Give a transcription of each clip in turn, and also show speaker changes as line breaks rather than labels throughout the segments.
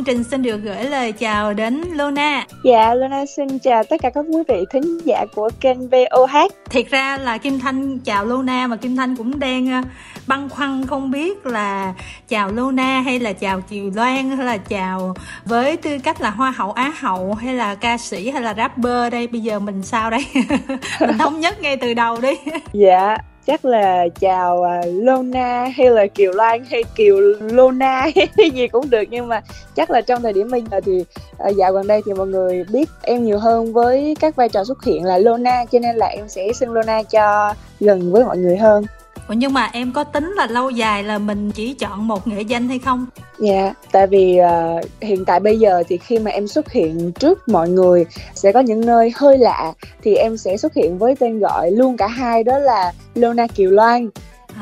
Chương trình xin được gửi lời chào đến Luna.
Dạ, Luna xin chào tất cả các quý vị thính giả của kênh VOH.
Thiệt ra là Kim Thanh chào Luna mà Kim Thanh cũng đang ờ, băn khoăn không biết là chào Luna hay là chào Kiều Loan hay là chào với tư cách là Hoa hậu Á hậu hay là ca sĩ hay là rapper đây bây giờ mình sao đây? mình thống nhất ngay từ đầu đi.
Dạ, chắc là chào uh, Lona hay là Kiều Loan hay Kiều Lona hay gì cũng được nhưng mà chắc là trong thời điểm bây giờ thì uh, dạo gần đây thì mọi người biết em nhiều hơn với các vai trò xuất hiện là Lona cho nên là em sẽ xưng Lona cho gần với mọi người hơn.
Ủa nhưng mà em có tính là lâu dài là mình chỉ chọn một nghệ danh hay không?
Dạ, yeah, tại vì uh, hiện tại bây giờ thì khi mà em xuất hiện trước mọi người sẽ có những nơi hơi lạ thì em sẽ xuất hiện với tên gọi luôn cả hai đó là Lona Kiều Loan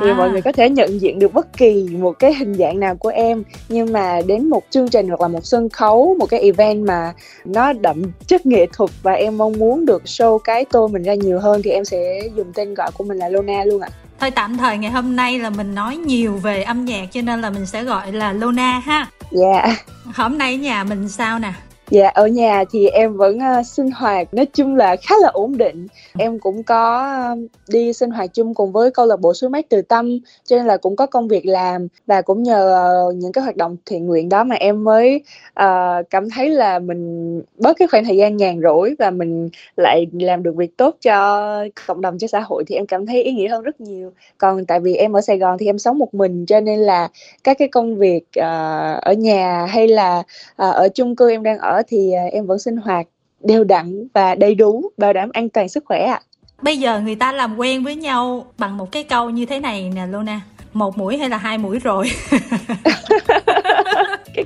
thì à. mọi người có thể nhận diện được bất kỳ một cái hình dạng nào của em nhưng mà đến một chương trình hoặc là một sân khấu một cái event mà nó đậm chất nghệ thuật và em mong muốn được show cái tôi mình ra nhiều hơn thì em sẽ dùng tên gọi của mình là Lona luôn ạ
thôi tạm thời ngày hôm nay là mình nói nhiều về âm nhạc cho nên là mình sẽ gọi là Lona ha
dạ yeah.
hôm nay nhà mình sao nè
Dạ ở nhà thì em vẫn uh, sinh hoạt nói chung là khá là ổn định. Em cũng có uh, đi sinh hoạt chung cùng với câu lạc bộ suối mát từ tâm cho nên là cũng có công việc làm và cũng nhờ uh, những cái hoạt động thiện nguyện đó mà em mới uh, cảm thấy là mình bớt cái khoảng thời gian nhàn rỗi và mình lại làm được việc tốt cho cộng đồng cho xã hội thì em cảm thấy ý nghĩa hơn rất nhiều. Còn tại vì em ở Sài Gòn thì em sống một mình cho nên là các cái công việc uh, ở nhà hay là uh, ở chung cư em đang ở thì à, em vẫn sinh hoạt đều đặn và đầy đủ bảo đảm an toàn sức khỏe ạ. À.
Bây giờ người ta làm quen với nhau bằng một cái câu như thế này nè Luna, một mũi hay là hai mũi rồi?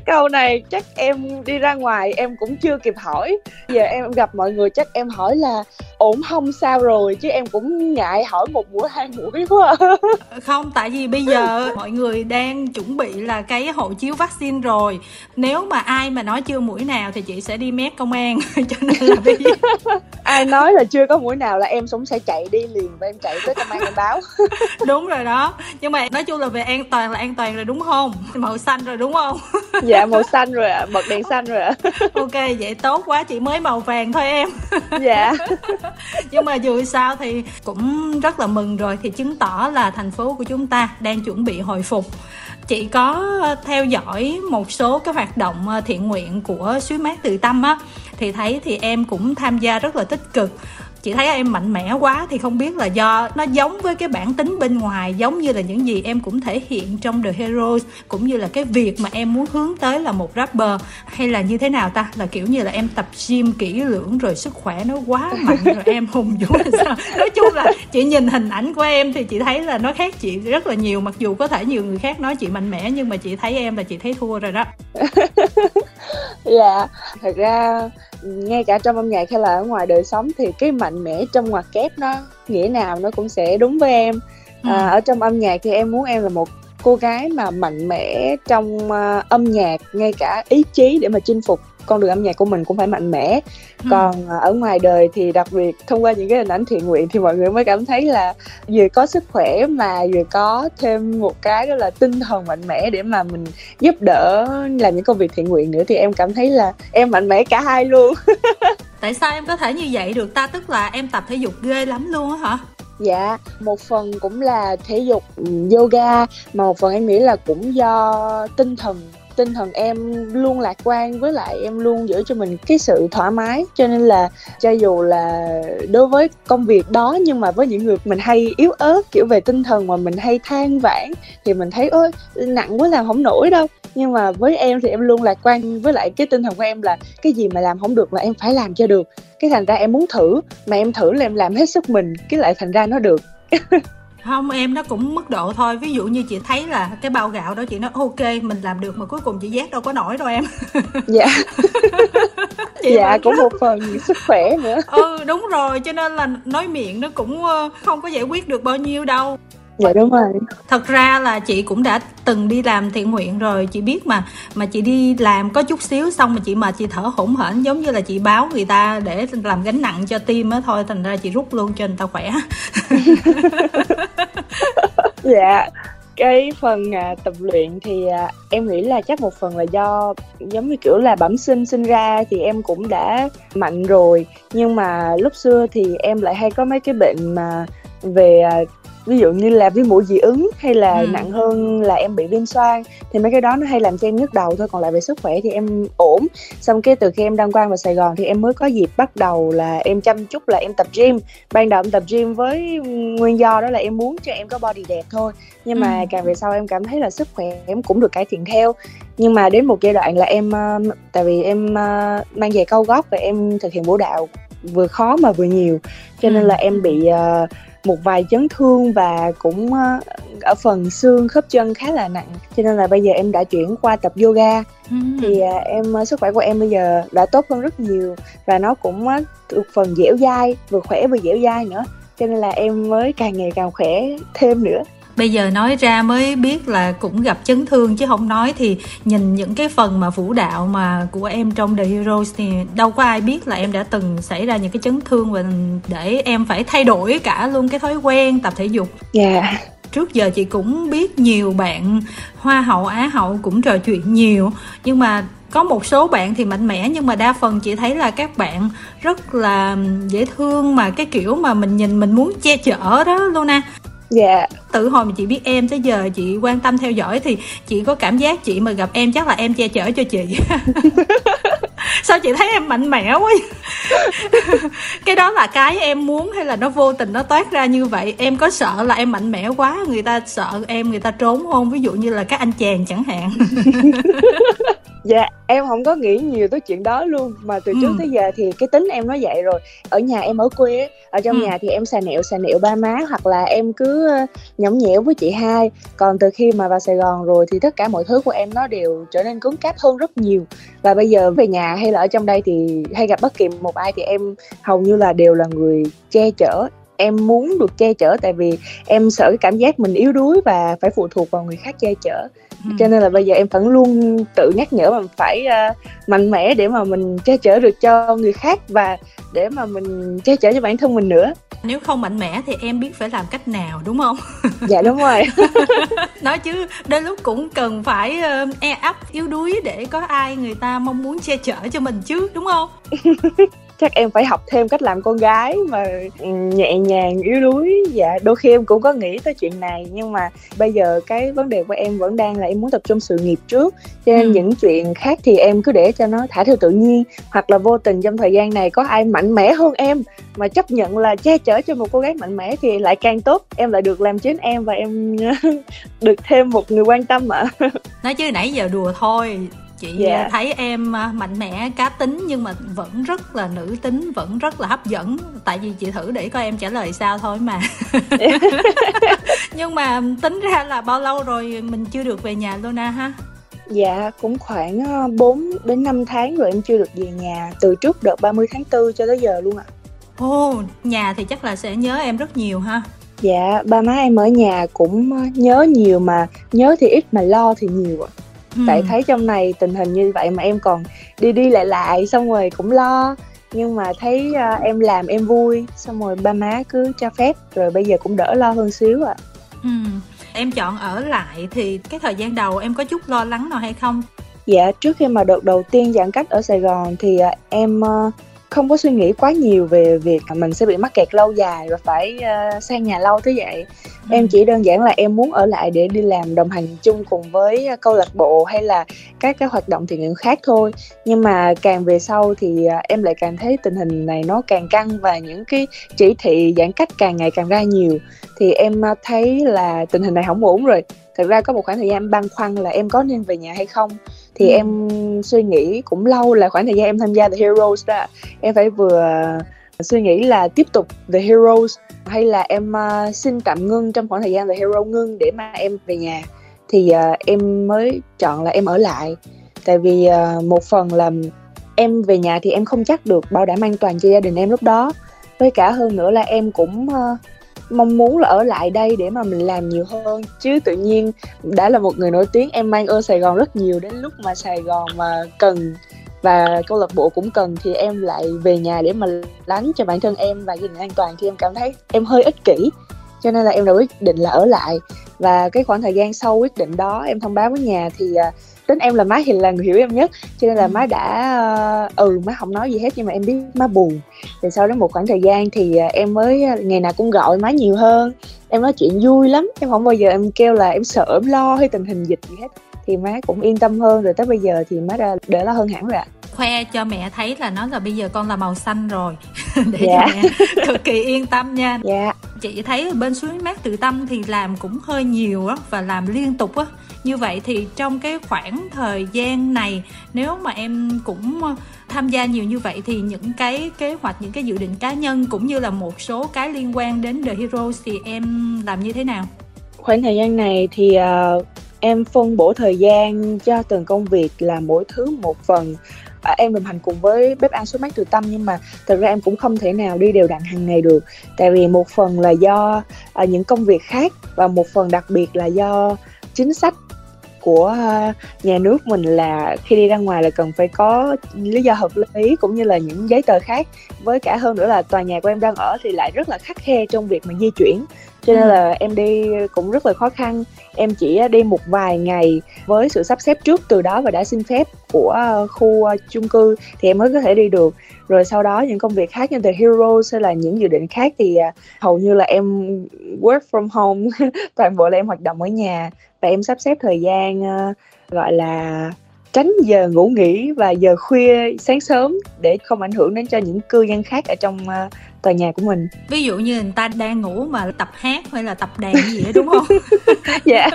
câu này chắc em đi ra ngoài em cũng chưa kịp hỏi. Giờ em gặp mọi người chắc em hỏi là ổn không sao rồi chứ em cũng ngại hỏi một mũi hai mũi quá.
Không tại vì bây giờ mọi người đang chuẩn bị là cái hộ chiếu vaccine rồi. Nếu mà ai mà nói chưa mũi nào thì chị sẽ đi mét công an. Cho nên là bây giờ
ai nói là chưa có mũi nào là em cũng sẽ chạy đi liền và em chạy tới công an em báo.
Đúng rồi đó. Nhưng mà nói chung là về an toàn là an toàn rồi đúng không? Màu xanh rồi đúng không?
Dạ màu xanh rồi ạ à, bật đèn xanh rồi ạ. À.
ok vậy tốt quá chị mới màu vàng thôi em.
Dạ.
Nhưng mà dù sao thì cũng rất là mừng rồi thì chứng tỏ là thành phố của chúng ta đang chuẩn bị hồi phục. Chị có theo dõi một số cái hoạt động ờ, thiện nguyện của suối mát từ tâm á thì thấy thì em cũng tham gia rất là tích cực chị thấy em mạnh mẽ quá thì không biết là do nó giống với cái bản tính bên ngoài giống như là những gì em cũng thể hiện trong The Heroes cũng như là cái việc mà em muốn hướng tới là một rapper. Hay là như thế nào ta? Là kiểu như là em tập gym kỹ lưỡng rồi sức khỏe nó quá mạnh rồi em hùng dũng là sao? Nói chung là chị nhìn hình ảnh của em thì chị thấy là nó khác chị rất là nhiều mặc dù có thể nhiều người khác nói chị mạnh mẽ nhưng mà chị thấy em là chị thấy thua rồi đó.
Dạ thật ra ngay cả trong âm nhạc hay là ở ngoài đời sống thì cái mạnh mẽ trong ngoặc kép nó nghĩa nào nó cũng sẽ đúng với em ừ. à, ở trong âm nhạc thì em muốn em là một cô gái mà mạnh mẽ trong uh, âm nhạc ngay cả ý chí để mà chinh phục con đường âm nhạc của mình cũng phải mạnh mẽ. Ừ. còn uh, ở ngoài đời thì đặc biệt thông qua những cái hình ảnh thiện nguyện thì mọi người mới cảm thấy là vừa có sức khỏe mà vừa có thêm một cái đó là tinh thần mạnh mẽ để mà mình giúp đỡ làm những công việc thiện nguyện nữa. Thì em cảm thấy là em mạnh mẽ cả hai luôn.
Tại sao em có thể như vậy được ta? Tức là em tập thể dục ghê lắm luôn á hả?
Dạ một phần cũng là thể dục yoga mà một phần em nghĩ là cũng do tinh thần tinh thần em luôn lạc quan, với lại em luôn giữ cho mình cái sự thoải mái. Cho nên là cho dù là đối với công việc đó, nhưng mà với những người mình hay yếu ớt, kiểu về tinh thần mà mình hay than vãn, thì mình thấy, ôi, nặng quá làm không nổi đâu. Nhưng mà với em thì em luôn lạc quan, với lại cái tinh thần của em là cái gì mà làm không được là em phải làm cho được. Cái thành ra em muốn thử, mà em thử là em làm hết sức mình, cái lại thành ra nó được.
không em nó cũng mức độ thôi. Ví dụ như chị thấy là cái bao gạo đó chị nói ok mình làm được mà cuối cùng chị giác đâu có nổi đâu em.
Dạ. Chị dạ cũng một phần sức khỏe nữa.
Ừ đúng rồi cho nên là nói miệng nó cũng ờ, không có giải quyết được bao nhiêu đâu
dạ đúng rồi.
Thật ra là chị cũng đã từng đi làm thiện nguyện rồi. Chị biết mà mà chị đi làm có chút xíu xong mà chị mà chị thở hổn hển giống như là chị báo người ta để làm gánh nặng cho tim á. Thôi thành ra chị rút luôn cho người ta khỏe.
Dạ cái phần à, tập luyện thì à, em nghĩ là chắc một phần là do giống như kiểu là bẩm sinh sinh ra thì em cũng đã mạnh rồi. Nhưng mà lúc xưa thì em lại hay có mấy cái bệnh mà về à, ví dụ như là viêm mũi dị ứng hay là ừ. nặng hơn là em bị viêm xoang thì mấy cái đó nó hay làm cho em nhức đầu thôi còn lại về sức khỏe thì em ổn xong cái từ khi em đăng quang vào Sài Gòn thì em mới có dịp bắt đầu là em chăm chút là em tập gym ban đầu em tập gym với nguyên do đó là em muốn cho em có body đẹp thôi nhưng mà ừ. càng về sau em cảm thấy là sức khỏe em cũng được cải thiện theo nhưng mà đến một giai đoạn là em uh, tại vì em uh, mang giày câu gót và em thực hiện bổ đạo vừa khó mà vừa nhiều cho nên ừ. là em bị uh, một vài chấn thương và cũng ờ, ở phần xương khớp chân khá là nặng. Cho nên là bây giờ em đã chuyển qua tập yoga. Ừ. thì ờ, em ờ, sức khỏe của em bây giờ đã tốt hơn rất nhiều và nó cũng được phần dẻo dai vừa khỏe vừa dẻo dai nữa. Cho nên là em mới càng ngày càng khỏe thêm nữa
bây giờ nói ra mới biết là cũng gặp chấn thương chứ không nói thì nhìn những cái phần mà vũ đạo mà của em trong The Heroes thì đâu có ai biết là em đã từng xảy ra những cái chấn thương và để em phải thay đổi cả luôn cái thói quen tập thể dục.
Dạ. Yeah
trước giờ chị cũng biết nhiều bạn hoa hậu á hậu cũng trò chuyện nhiều nhưng mà có một số bạn thì mạnh mẽ nhưng mà đa phần chị thấy là các bạn rất là dễ thương mà cái kiểu mà mình nhìn mình muốn che chở đó Luna
dạ. Yeah.
từ hồi mà chị biết em tới giờ chị quan tâm theo dõi thì chị có cảm giác chị mà gặp em chắc là em che chở cho chị. Sao chị thấy em mạnh mẽ quá cái đó là cái em muốn hay là nó vô tình nó toát ra như vậy? Em có sợ là em mạnh mẽ quá người ta sợ em người ta trốn không? Ví dụ như là các anh chàng chẳng hạn
dạ em không có nghĩ nhiều tới chuyện đó luôn. Mà từ trước ừ. tới giờ thì cái tính em nó vậy rồi. Ở nhà em ở quê ở trong ừ. nhà thì em xà nẹo xà nẹo ba má hoặc là em cứ nhõng nhẽo với chị hai. Còn từ khi mà vào sài gòn rồi thì tất cả mọi thứ của em nó đều trở nên cứng cáp hơn rất nhiều. Và bây giờ về nhà hay là ở trong đây thì hay gặp bất kỳ một ai thì em hầu như là đều là người che chở em muốn được che chở tại vì em sợ cái cảm giác mình yếu đuối và phải phụ thuộc vào người khác che chở. Ừ. cho nên là bây giờ em vẫn luôn tự nhắc nhở mình phải uh, mạnh mẽ để mà mình che chở được cho người khác và để mà mình che chở cho bản thân mình nữa.
Nếu không mạnh mẽ thì em biết phải làm cách nào đúng không?
Dạ đúng rồi.
Nói chứ đến lúc cũng cần phải uh, e ấp yếu đuối để có ai người ta mong muốn che chở cho mình chứ đúng không
chắc em phải học thêm cách làm con gái mà nhẹ nhàng yếu đuối. Dạ đôi khi em cũng có nghĩ tới chuyện này nhưng mà bây giờ cái vấn đề của em vẫn đang là em muốn tập trung sự nghiệp trước. Cho nên ừ. những chuyện khác thì em cứ để cho nó thả theo tự nhiên. Hoặc là vô tình trong thời gian này có ai mạnh mẽ hơn em mà chấp nhận là che chở cho một cô gái mạnh mẽ thì lại càng tốt. Em lại được làm chính em và em được thêm một người quan tâm ạ. À.
nói chứ nãy giờ đùa thôi chị yeah. Dạ. thấy em à, mạnh mẽ cá tính nhưng mà vẫn rất là nữ tính vẫn rất là hấp dẫn. Tại vì chị thử để coi em trả lời sao thôi mà. Nhưng mà tính ra là bao lâu rồi mình chưa được về nhà Luna ha?
Dạ, cũng khoảng 4 à, đến 5 tháng rồi em chưa được về nhà Từ trước đợt 30 tháng 4 cho tới giờ luôn ạ.
Ồ, oh, nhà thì chắc là sẽ nhớ em rất nhiều ha?
Dạ, ba má em ở nhà cũng à, nhớ nhiều mà Nhớ thì ít mà lo thì nhiều ạ ừ. tại thấy trong này tình hình như vậy mà em còn đi đi lại lại xong rồi cũng lo nhưng mà thấy uh, em làm em vui xong rồi ba má cứ cho phép rồi bây giờ cũng đỡ lo hơn xíu ạ à.
ừ. em chọn ở lại thì cái thời gian đầu em có chút lo lắng nào hay không
dạ trước khi mà đợt đầu tiên giãn cách ở sài gòn thì uh, em uh, không có suy nghĩ quá nhiều về việc mình sẽ bị mắc kẹt lâu dài và phải uh, sang nhà lâu thế vậy. Ừ. em chỉ đơn giản là em muốn ở lại để đi làm đồng hành chung cùng với câu lạc bộ hay là các cái hoạt động thiện nguyện khác thôi. Nhưng mà càng về sau thì uh, em lại càng thấy tình hình này nó càng căng và những cái chỉ thị giãn cách càng ngày càng ra nhiều. Thì em uh, thấy là tình hình này không ổn rồi. Thật ra có một khoảng thời gian băn khoăn là em có nên về nhà hay không thì ừ. em suy nghĩ cũng lâu là khoảng thời gian em tham gia The Heroes đó. Em phải vừa suy nghĩ là tiếp tục The Heroes hay là em uh, xin tạm ngưng trong khoảng thời gian The Hero ngưng để mà em về nhà. Thì uh, em mới chọn là em ở lại. Tại vì uh, một phần là em về nhà thì em không chắc được bảo đảm an toàn cho gia đình em lúc đó. Với cả hơn nữa là em cũng uh, mong muốn là ở lại đây để mà mình làm nhiều hơn. Chứ tự nhiên đã là một người nổi tiếng em mang ơn Sài Gòn rất nhiều. Đến lúc mà Sài Gòn mà cần và câu lạc bộ cũng cần thì em lại về nhà để mà lánh cho bản thân em và gia đình an toàn. Thì em cảm thấy em hơi ích kỷ cho nên là em đã quyết định là ở lại. Và cái khoảng thời gian sau quyết định đó em thông báo với nhà thì uh, tính em là má thì là người hiểu em nhất. Cho nên là má đã uh, ừ má không nói gì hết nhưng mà em biết má buồn. Thì sau đó một khoảng thời gian thì uh, em mới ngày nào cũng gọi má nhiều hơn. Em nói chuyện vui lắm em không bao giờ em kêu là em sợ em lo hay tình hình dịch gì hết. Thì má cũng yên tâm hơn rồi tới bây giờ thì má đã đỡ lo hơn hẳn rồi ạ.
Khoe cho mẹ thấy là nó là bây giờ con là màu xanh rồi. Để dạ. cho mẹ cực kỳ yên tâm nha.
Dạ.
chị thấy bên suối mát tự tâm thì làm cũng hơi nhiều á và làm liên tục á như vậy thì trong cái khoảng thời gian này nếu mà em cũng ờ, tham gia nhiều như vậy thì những cái kế hoạch những cái dự định cá nhân cũng như là một số cái liên quan đến The Heroes thì em làm như thế nào?
Khoảng thời gian này thì uh, em phân bổ thời gian cho từng công việc là mỗi thứ một phần. À, em đồng hành cùng với bếp ăn số mát từ tâm nhưng mà thật ra em cũng không thể nào đi đều đặn hàng ngày được. Tại vì một phần là do à, những công việc khác và một phần đặc biệt là do chính sách của ờ, nhà nước mình là khi đi ra ngoài là cần phải có lý do hợp lý cũng như là những giấy tờ khác. Với cả hơn nữa là tòa nhà của em đang ở thì lại rất là khắc khe trong việc mà di chuyển cho nên ừ. là em đi cũng rất là khó khăn. Em chỉ đi một vài ngày với sự sắp xếp trước từ đó và đã xin phép của khu chung cư thì em mới có thể đi được. Rồi sau đó những công việc khác như The Heroes hay là những dự định khác thì à, hầu như là em work from home. Toàn bộ là em hoạt động ở nhà và em sắp xếp thời gian gọi là tránh giờ ngủ nghỉ và giờ khuya sáng sớm để không ảnh hưởng đến cho những cư dân khác ở trong tòa nhà của mình.
Ví dụ như người ta đang ngủ mà tập hát hay là tập đàn gì đó đúng không?
Dạ.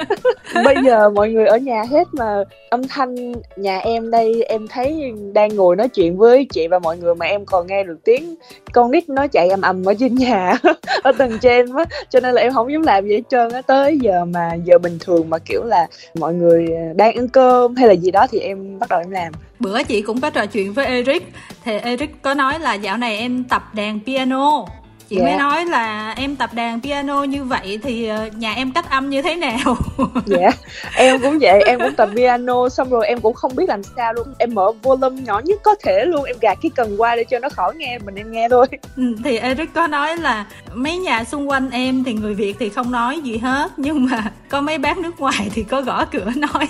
Bây giờ mọi người ở nhà hết mà âm thanh nhà em đây em thấy đang ngồi nói chuyện với chị và mọi người mà em còn nghe được tiếng con nít nó chạy ầm ầm ở trên nhà ở tầng trên á. Cho nên là em không dám làm gì hết trơn á. Tới giờ mà giờ bình thường mà kiểu là mọi người đang ăn cơm hay là gì đó thì em bắt đầu em làm
bữa chị cũng có trò chuyện với Eric. Thì Eric có nói là dạo này em tập đàn piano chị yeah. mới dạ. nói là em tập đàn piano như vậy thì ờ, nhà em cách âm như thế nào
dạ em cũng vậy em cũng tập piano xong rồi em cũng không biết làm sao luôn em mở volume nhỏ nhất có thể luôn em gạt cái cần qua để cho nó khỏi nghe mình em nghe thôi
ừ, thì Eric có nói là mấy nhà xung quanh em thì người Việt thì không nói gì hết nhưng mà có mấy bác nước ngoài thì có gõ cửa nói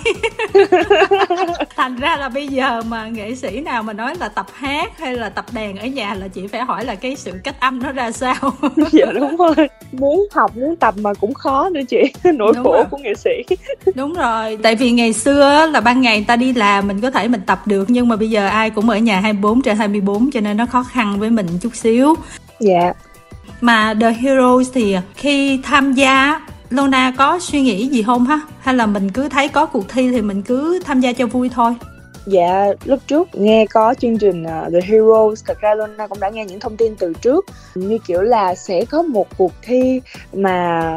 thành ra là bây giờ mà nghệ sĩ nào mà nói là tập hát hay là tập đàn ở nhà là chị phải hỏi là cái sự cách âm nó ra sao sao?
Dạ đúng rồi. Muốn học muốn tập mà cũng khó nữa chị. Nỗi đúng khổ rồi. của nghệ sĩ.
Đúng rồi. Tại vì ngày xưa là ban ngày ta đi làm mình có thể mình tập được nhưng mà bây giờ ai cũng ở nhà 24 trên 24 cho nên nó khó khăn với mình chút xíu.
Dạ.
Mà The Heroes thì khi tham gia Lona có suy nghĩ gì không ha? Hay là mình cứ thấy có cuộc thi thì mình cứ tham gia cho vui thôi
Dạ, lúc trước nghe có chương trình uh, The Heroes, thật ra Luna cũng đã nghe những thông tin từ trước. Như kiểu là sẽ có một cuộc thi mà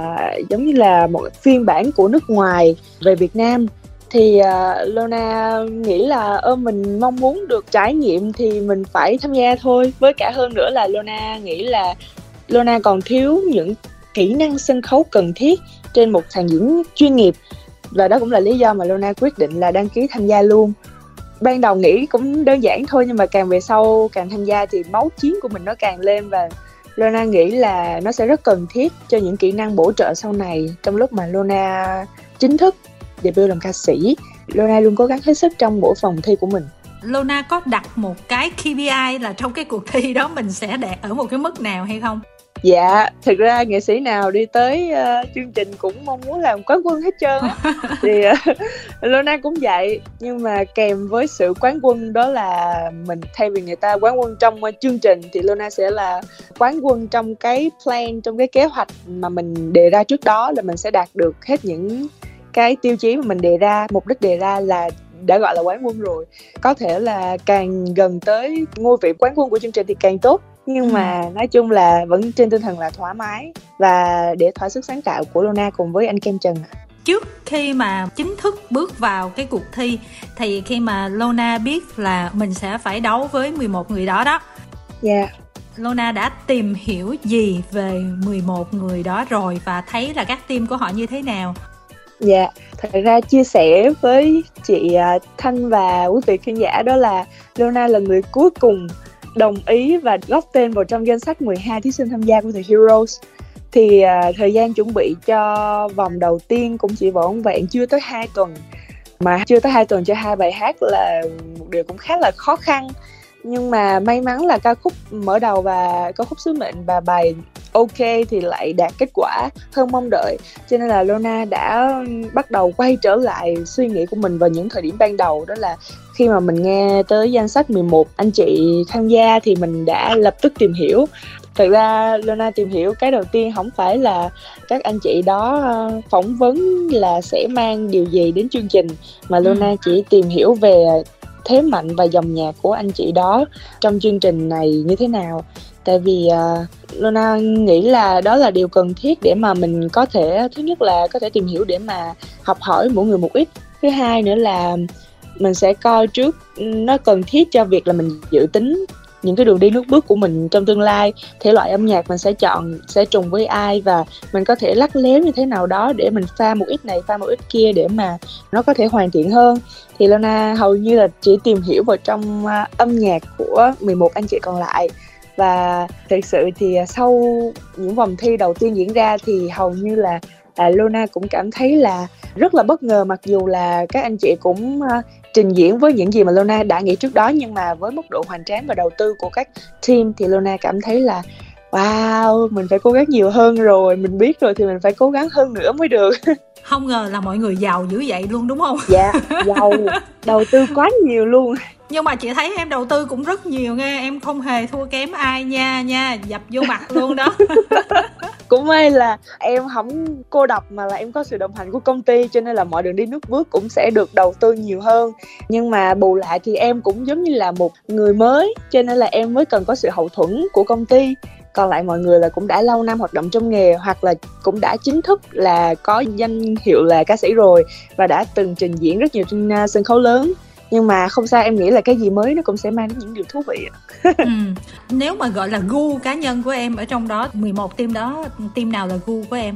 giống như là một phiên bản của nước ngoài về Việt Nam. Thì ờ, uh, Lona nghĩ là ơ mình mong muốn được trải nghiệm thì mình phải tham gia thôi. Với cả hơn nữa là Lona nghĩ là Lona còn thiếu những kỹ năng sân khấu cần thiết trên một sàn diễn chuyên nghiệp. Và đó cũng là lý do mà Lona quyết định là đăng ký tham gia luôn ban đầu nghĩ cũng đơn giản thôi, nhưng mà càng về sau càng tham gia thì máu chiến của mình nó càng lên và Lona nghĩ là nó sẽ rất cần thiết cho những kỹ năng bổ trợ sau này trong lúc mà Lona chính thức debut làm ca sĩ. Lona luôn cố gắng hết sức trong mỗi phòng thi của mình.
Lona có đặt một cái KPI là trong cái cuộc thi đó mình sẽ đạt ở một cái mức nào hay không?
Dạ thực ra nghệ sĩ nào đi tới uh, chương trình cũng mong muốn làm quán quân hết trơn thì uh, Lona cũng vậy nhưng mà kèm với sự quán quân đó là mình thay vì người ta quán quân trong uh, chương trình thì Lona sẽ là quán quân trong cái plan trong cái kế hoạch mà mình đề ra trước đó là mình sẽ đạt được hết những cái tiêu chí mà mình đề ra. Mục đích đề ra là đã gọi là quán quân rồi. Có thể là càng gần tới ngôi vị quán quân của chương trình thì càng tốt nhưng mà nói chung là vẫn trên tinh thần là thoải mái và để thỏa sức sáng tạo của Luna cùng với anh Kem Trần
trước khi mà chính thức bước vào cái cuộc thi thì khi mà Lona biết là mình sẽ phải đấu với 11 người đó đó.
Dạ. Yeah.
Lona đã tìm hiểu gì về 11 người đó rồi và thấy là các team của họ như thế nào?
Dạ, thật ra chia sẻ với chị à, Thanh và quý vị khán giả đó là Lona là người cuối cùng đồng ý và góp tên vào trong danh sách 12 thí sinh tham gia của The Heroes. Thì uh, thời gian chuẩn bị cho vòng đầu tiên cũng chỉ vỏn vẹn chưa tới 2 tuần. Mà chưa tới 2 tuần cho hai bài hát là một điều cũng khá là khó khăn. Nhưng mà may mắn là ca khúc mở đầu và ca khúc sứ mệnh và bài ok thì lại đạt kết quả hơn mong đợi. Cho nên là Lona đã bắt đầu quay trở lại suy nghĩ của mình vào những thời điểm ban đầu đó là khi mà mình nghe tới danh sách 11 anh chị tham gia thì mình đã lập tức tìm hiểu. Thực ra Lona tìm hiểu cái đầu tiên không phải là các anh chị đó ờ, phỏng vấn là sẽ mang điều gì đến chương trình mà Lona ừ. chỉ tìm hiểu về thế mạnh và dòng nhạc của anh chị đó trong chương trình này như thế nào tại vì uh, Luna nghĩ là đó là điều cần thiết để mà mình có thể thứ nhất là có thể tìm hiểu để mà học hỏi mỗi người một ít. Thứ hai nữa là mình sẽ coi trước nó cần thiết cho việc là mình dự tính những cái đường đi nước bước của mình trong tương lai. Thể loại âm nhạc mình sẽ chọn sẽ trùng với ai và mình có thể lắc léo như thế nào đó để mình pha một ít này pha một ít kia để mà nó có thể hoàn thiện hơn. Thì Lona hầu như là chỉ tìm hiểu vào trong ờ, âm nhạc của 11 anh chị còn lại và thực sự thì uh, sau những vòng thi đầu tiên diễn ra thì hầu như là à, Luna cũng cảm thấy là rất là bất ngờ mặc dù là các anh chị cũng uh, trình diễn với những gì mà Luna đã nghĩ trước đó nhưng mà với mức độ hoành tráng và đầu tư của các team thì Luna cảm thấy là wow mình phải cố gắng nhiều hơn rồi mình biết rồi thì mình phải cố gắng hơn nữa mới được.
Không ngờ là mọi người giàu dữ vậy luôn đúng không?
Dạ giàu đầu tư quá nhiều luôn
nhưng mà chị thấy em đầu tư cũng rất nhiều nghe, em không hề thua kém ai nha nha, dập vô mặt luôn đó.
Cũng may là em không cô độc mà là em có sự đồng hành của công ty, cho nên là mọi đường đi nước bước cũng sẽ được đầu tư nhiều hơn. Nhưng mà bù lại thì em cũng giống như là một người mới, cho nên là em mới cần có sự hậu thuẫn của công ty. Còn lại mọi người là cũng đã lâu năm hoạt động trong nghề, hoặc là cũng đã chính thức là có danh hiệu là ca sĩ rồi và đã từng trình diễn rất nhiều trên à, sân khấu lớn nhưng mà không sao em nghĩ là cái gì mới nó cũng sẽ mang đến những điều thú vị
ừ. nếu mà gọi là gu cá nhân của em ở trong đó 11 team đó team nào là gu của em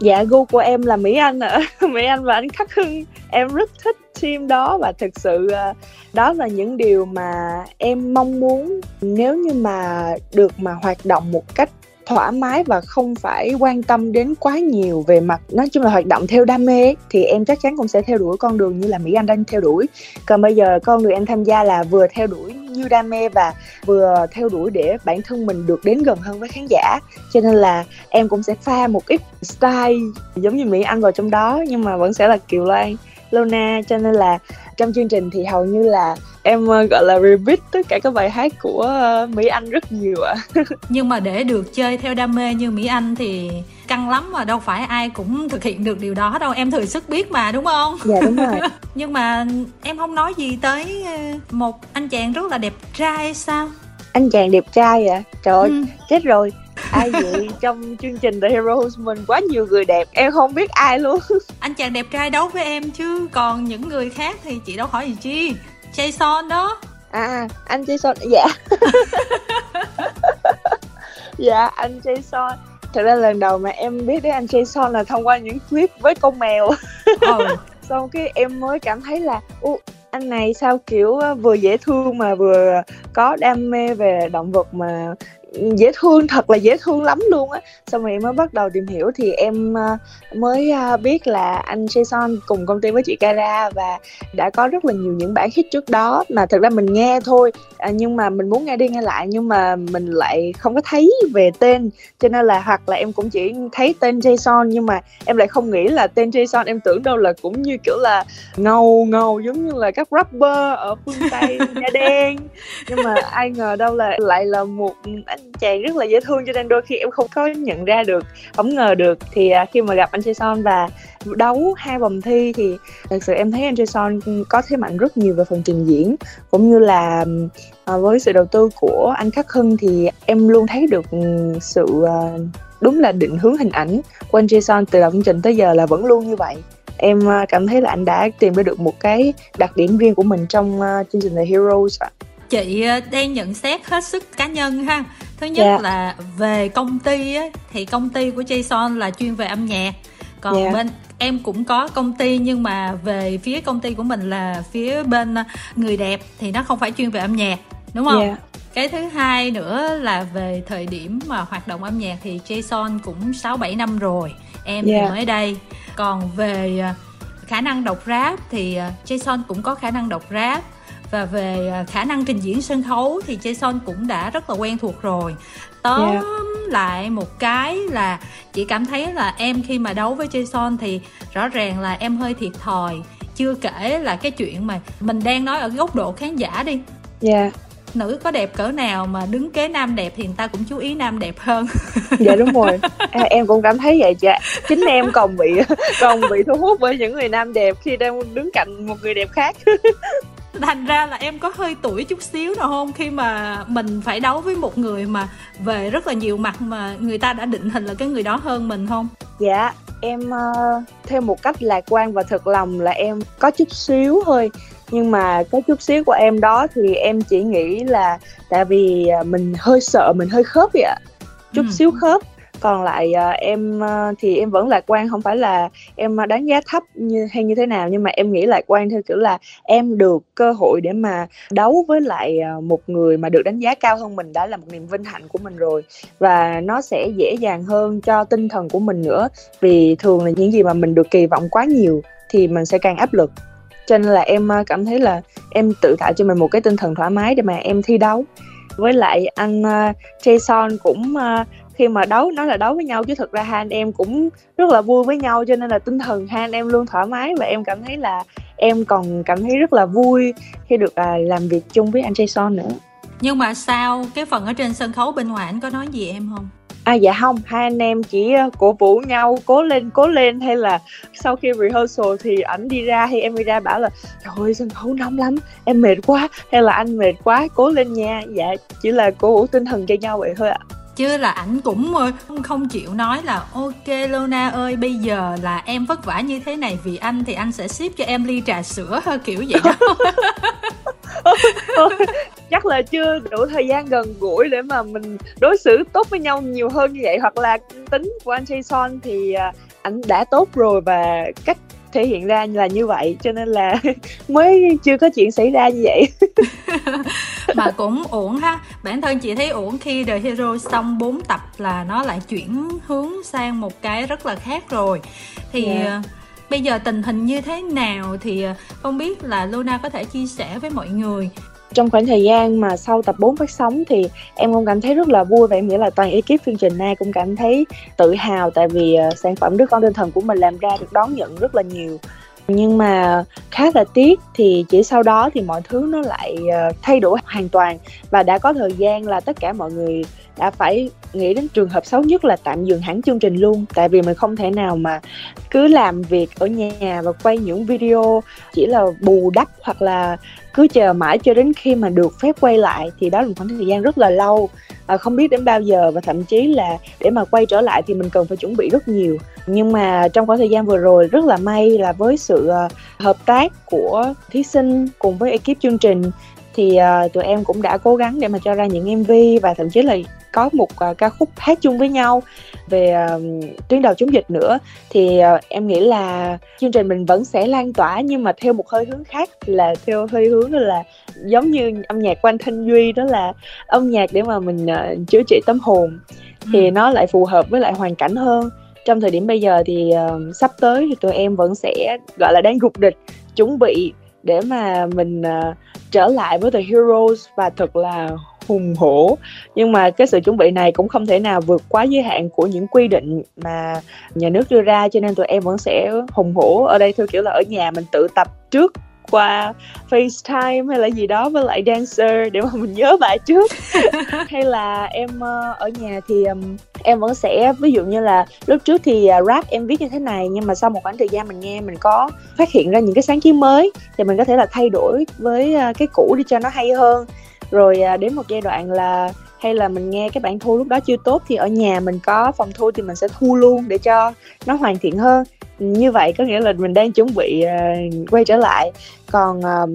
dạ gu của em là mỹ anh ạ à. mỹ anh và anh khắc hưng em rất thích team đó và thực sự à, đó là những điều mà em mong muốn nếu như mà được mà hoạt động một cách thoải mái và không phải quan tâm đến quá nhiều về mặt, nói chung là hoạt động theo đam mê thì em chắc chắn cũng sẽ theo đuổi con đường như là Mỹ Anh đang theo đuổi. Còn bây giờ con đường em tham gia là vừa theo đuổi như đam mê và vừa theo đuổi để bản thân mình được đến gần hơn với khán giả. Cho nên là em cũng sẽ pha một ít style giống như Mỹ Anh vào trong đó, nhưng mà vẫn sẽ là Kiều Loan. Lona cho nên là trong chương trình thì hầu như là em ờ, gọi là repeat tất cả các bài hát của ờ, Mỹ Anh rất nhiều ạ. À.
Nhưng mà để được chơi theo đam mê như Mỹ Anh thì căng lắm mà đâu phải ai cũng thực hiện được điều đó đâu em thừa sức biết mà đúng không
dạ đúng rồi
nhưng mà em không nói gì tới ờ, một anh chàng rất là đẹp trai sao
anh chàng đẹp trai à trời ơi ừ. chết rồi ai vậy? Trong chương trình The Heroes mình quá nhiều người đẹp em không biết ai luôn.
Anh chàng đẹp trai đấu với em chứ còn những người khác thì chị đâu hỏi gì chi? Jason đó.
À anh Jason dạ. Dạ anh Jason. Thật ra lần đầu mà em biết đến anh Jason là thông qua những clip với con mèo. Ừ. xong cái em mới cảm thấy là u anh này sao kiểu vừa dễ thương mà vừa có đam mê về động vật mà dễ thương, thật là dễ thương lắm luôn á. Xong rồi em mới bắt đầu tìm hiểu thì em ờ, mới ờ, biết là anh Jason cùng công ty với chị Cara và đã có rất là nhiều những bản hit trước đó. Mà thật ra mình nghe thôi à, nhưng mà mình muốn nghe đi nghe lại nhưng mà mình lại không có thấy về tên. Cho nên là hoặc là em cũng chỉ thấy tên Jason nhưng mà em lại không nghĩ là tên Jason em tưởng đâu là cũng như kiểu là ngầu ngầu giống như là các rapper ở phương Tây da đen. Nhưng mà ai ngờ đâu là lại là một anh chàng rất là dễ thương cho nên đôi khi em không có nhận ra được, không ngờ được. Thì à, khi mà gặp anh Jason và đấu hai vòng thi thì thật sự em thấy anh Jason có thế mạnh rất nhiều về phần trình diễn, cũng như là à, với sự đầu tư của anh Khắc Hưng thì em luôn thấy được sự à, đúng là định hướng hình ảnh của anh Jason từ đầu chương trình tới giờ là vẫn luôn như vậy. Em cảm thấy là anh đã tìm ra được một cái đặc điểm riêng của mình trong chương trình The Heroes ạ.
Chị đang nhận xét hết sức cá nhân ha thứ nhất yeah. Dạ. là về công ty á, thì công ty của Jason là chuyên về âm nhạc còn yeah. Dạ. bên em cũng có công ty nhưng mà về phía công ty của mình là phía bên ờ, người đẹp thì nó không phải chuyên về âm nhạc đúng không? Yeah. cái thứ hai nữa là về thời điểm mà hoạt động âm nhạc thì Jason cũng 6 7 năm rồi em yeah. thì mới đây còn về à, khả năng đọc rap thì à, Jason cũng có khả năng đọc rap và về à, khả năng trình diễn sân khấu thì Jason cũng đã rất là quen thuộc rồi. Tóm yeah. lại một cái là chị cảm thấy là em khi mà đấu với Jason thì rõ ràng là em hơi thiệt thòi. Chưa kể là cái chuyện mà mình đang nói ở góc độ khán giả đi.
Yeah
nữ có đẹp cỡ nào mà đứng kế nam đẹp thì người ta cũng chú ý nam đẹp hơn.
Dạ đúng rồi. À, em cũng cảm thấy vậy chị chính em còn bị còn bị thu hút bởi những người nam đẹp khi đang đứng cạnh một người đẹp khác
thành ra là em có hơi tuổi chút xíu nào không? Khi mà mình phải đấu với một người mà về rất là nhiều mặt mà người ta đã định hình là cái người đó hơn mình không?
Dạ em uh, theo một cách lạc quan và thật lòng là em có chút xíu thôi. Nhưng mà cái chút xíu của em đó thì em chỉ nghĩ là tại vì ờ, mình hơi sợ mình hơi khớp vậy ạ. Chút ừ. xíu khớp còn lại uh, em uh, thì em vẫn lạc quan không phải là em đánh giá thấp như hay như thế nào nhưng mà em nghĩ lạc quan theo kiểu là em được cơ hội để mà đấu với lại uh, một người mà được đánh giá cao hơn mình đã là một niềm vinh hạnh của mình rồi. Và nó sẽ dễ dàng hơn cho tinh thần của mình nữa vì thường là những gì mà mình được kỳ vọng quá nhiều thì mình sẽ càng áp lực. Cho nên là em cảm thấy là em tự tạo cho mình một cái tinh thần thoải mái để mà em thi đấu. Với lại anh uh, Jason cũng uh, khi mà đấu nói là đấu với nhau chứ thực ra hai anh em cũng rất là vui với nhau cho nên là tinh thần hai anh em luôn thoải mái và em cảm thấy là em còn cảm thấy rất là vui khi được à, làm việc chung với anh Jason nữa
nhưng mà sao cái phần ở trên sân khấu bên ngoài anh có nói gì em không
À dạ không, hai anh em chỉ ờ, cổ vũ nhau cố lên cố lên hay là sau khi rehearsal thì ảnh đi ra hay em đi ra bảo là trời ơi sân khấu nóng lắm, em mệt quá hay là anh mệt quá, cố lên nha. Dạ chỉ là cổ vũ tinh thần cho nhau vậy thôi ạ. À
chứ là ảnh cũng không chịu nói là ok Lona ơi bây giờ là em vất vả như thế này vì anh thì anh sẽ ship cho em ly trà sữa. Kiểu vậy đó.
Chắc là chưa đủ thời gian gần gũi để mà mình đối xử tốt với nhau nhiều hơn như vậy. Hoặc là tính của anh Jason thì à, anh đã tốt rồi và cách thể hiện ra là như vậy cho nên là mới chưa có chuyện xảy ra như vậy
mà cũng ổn ha bản thân chị thấy ổn khi The Hero xong 4 tập là nó lại chuyển hướng sang một cái rất là khác rồi thì yeah. Dạ. bây giờ tình hình như thế nào thì ờ, không biết là Luna có thể chia sẻ với mọi người
trong khoảng thời gian mà sau tập 4 phát sóng thì em cũng cảm thấy rất là vui và em nghĩ là toàn ekip chương trình này cũng cảm thấy tự hào tại vì uh, sản phẩm đứa con tinh thần của mình làm ra được đón nhận rất là nhiều nhưng mà khá là tiếc thì chỉ sau đó thì mọi thứ nó lại ờ, thay đổi hoàn toàn. Và đã có thời gian là tất cả mọi người đã phải nghĩ đến trường hợp xấu nhất là tạm dừng hẳn chương trình luôn. Tại vì mình không thể nào mà cứ làm việc ở nhà và quay những video chỉ là bù đắp hoặc là cứ chờ mãi cho đến khi mà được phép quay lại thì đó là một khoảng thời gian rất là lâu à, không biết đến bao giờ. Và thậm chí là để mà quay trở lại thì mình cần phải chuẩn bị rất nhiều nhưng mà trong khoảng thời gian vừa rồi rất là may là với sự uh, hợp tác của thí sinh cùng với ekip chương trình thì uh, tụi em cũng đã cố gắng để mà cho ra những mv và thậm chí là có một uh, ca khúc hát chung với nhau về uh, tuyến đầu chống dịch nữa. Thì uh, em nghĩ là chương trình mình vẫn sẽ lan tỏa nhưng mà theo một hơi hướng khác là theo hơi hướng là giống như âm nhạc của anh Thanh Duy đó là âm nhạc để mà mình uh, chữa trị tâm hồn. Thì ừ. nó lại phù hợp với lại hoàn cảnh hơn trong thời điểm bây giờ thì uh, sắp tới thì tụi em vẫn sẽ gọi là đang gục địch chuẩn bị để mà mình uh, trở lại với The Heroes và thật là hùng hổ. Nhưng mà cái sự chuẩn bị này cũng không thể nào vượt quá giới hạn của những quy định mà nhà nước đưa ra cho nên tụi em vẫn sẽ hùng hổ ở đây theo kiểu là ở nhà mình tự tập trước qua FaceTime hay là gì đó với lại dancer để mà mình nhớ bài trước. Hay là em uh, ở nhà thì um, em vẫn sẽ ví dụ như là lúc trước thì uh, rap em viết như thế này nhưng mà sau một khoảng thời gian mình nghe mình có phát hiện ra những cái sáng kiến mới thì mình có thể là thay đổi với uh, cái cũ đi cho nó hay hơn. Rồi đến một giai đoạn là hay là mình nghe cái bản thu lúc đó chưa tốt thì ở nhà mình có phòng thu thì mình sẽ thu luôn để cho nó hoàn thiện hơn như vậy có nghĩa là mình đang chuẩn bị uh, quay trở lại. Còn um,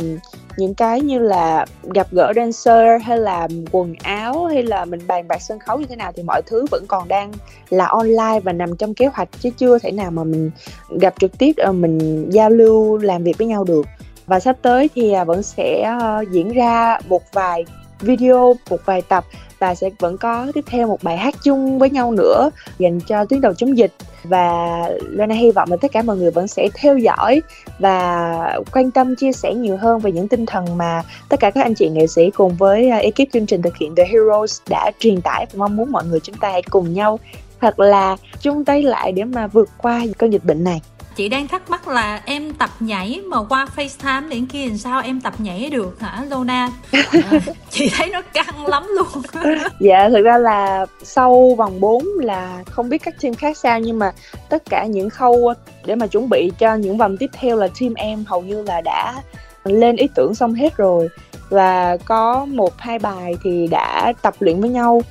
những cái như là gặp gỡ dancer hay là quần áo hay là mình bàn bạc sân khấu như thế nào thì mọi thứ vẫn còn đang là online và nằm trong kế hoạch chứ chưa thể nào mà mình gặp trực tiếp uh, mình giao lưu làm việc với nhau được. Và sắp tới thì uh, vẫn sẽ uh, diễn ra một vài video một vài tập và sẽ vẫn có tiếp theo một bài hát chung với nhau nữa dành cho tuyến đầu chống dịch. Và Lena hy vọng là tất cả mọi người vẫn sẽ theo dõi và quan tâm, chia sẻ nhiều hơn về những tinh thần mà tất cả các anh chị nghệ sĩ cùng với à, ekip chương trình thực hiện The Heroes đã truyền tải. Và mong muốn mọi người chúng ta hãy cùng nhau thật là chung tay lại để mà vượt qua cơn dịch bệnh này
chị đang thắc mắc là em tập nhảy mà qua FaceTime đến kia làm sao em tập nhảy được hả Lona? À, chị thấy nó căng lắm luôn
dạ thực ra là sau vòng 4 là không biết các team khác sao nhưng mà tất cả những khâu để mà chuẩn bị cho những vòng tiếp theo là team em hầu như là đã lên ý tưởng xong hết rồi. Và có một hai bài thì đã tập luyện với nhau.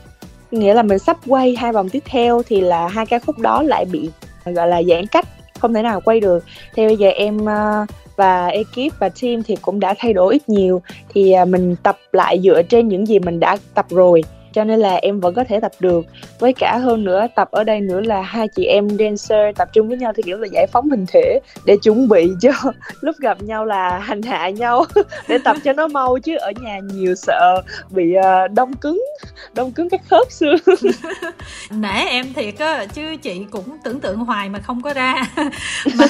Nghĩa là mình sắp quay hai vòng tiếp theo thì là hai ca khúc đó lại bị gọi là giãn cách không thể nào quay được. Thì bây giờ em ờ, và ekip và team thì cũng đã thay đổi ít nhiều. Thì ờ, mình tập lại dựa trên những gì mình đã tập rồi cho nên là em vẫn có thể tập được với cả hơn nữa tập ở đây nữa là hai chị em dancer tập trung với nhau thì kiểu là giải phóng hình thể để chuẩn bị cho lúc gặp nhau là hành hạ nhau để tập cho nó mau chứ ở nhà nhiều sợ bị uh, đông cứng đông cứng các khớp xương
nể em thiệt á chứ chị cũng tưởng tượng hoài mà không có ra mà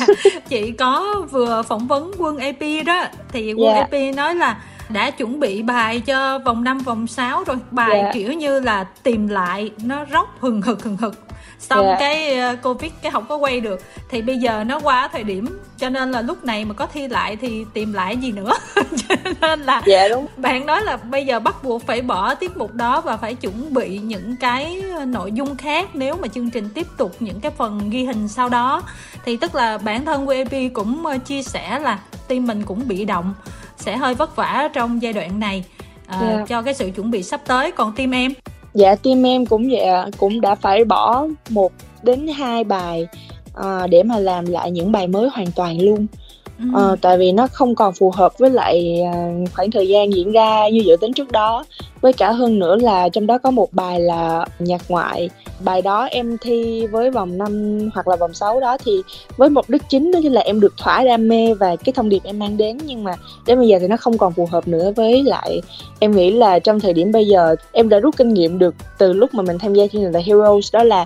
chị có vừa phỏng vấn quân AP đó thì quân yeah. Dạ. AP nói là đã chuẩn bị bài cho vòng 5 vòng 6 rồi bài yeah. Dạ. kiểu như là tìm lại nó róc hừng hực hừng hực xong yeah. Dạ. cái uh, covid cái không có quay được thì bây giờ nó qua thời điểm cho nên là lúc này mà có thi lại thì tìm lại gì nữa cho nên là dạ, đúng. bạn nói là bây giờ bắt buộc phải bỏ tiết mục đó và phải chuẩn bị những cái nội dung khác nếu mà chương trình tiếp tục những cái phần ghi hình sau đó thì tức là bản thân WAP cũng uh, chia sẻ là team mình cũng bị động sẽ hơi vất vả trong giai đoạn này uh, ờ, yeah. Dạ. cho cái sự chuẩn bị sắp tới còn team em
dạ team em cũng vậy cũng đã phải bỏ một đến hai bài uh, để mà làm lại những bài mới hoàn toàn luôn. Ừ. uh, tại vì nó không còn phù hợp với lại uh, khoảng thời gian diễn ra như dự tính trước đó. Với cả hơn nữa là trong đó có một bài là nhạc ngoại. Bài đó em thi với vòng 5 hoặc là vòng 6 đó thì với mục đích chính đó là em được thỏa đam mê và cái thông điệp em mang đến. Nhưng mà đến bây giờ thì nó không còn phù hợp nữa với lại em nghĩ là trong thời điểm bây giờ em đã rút kinh nghiệm được từ lúc mà mình tham gia chương trình The Heroes đó là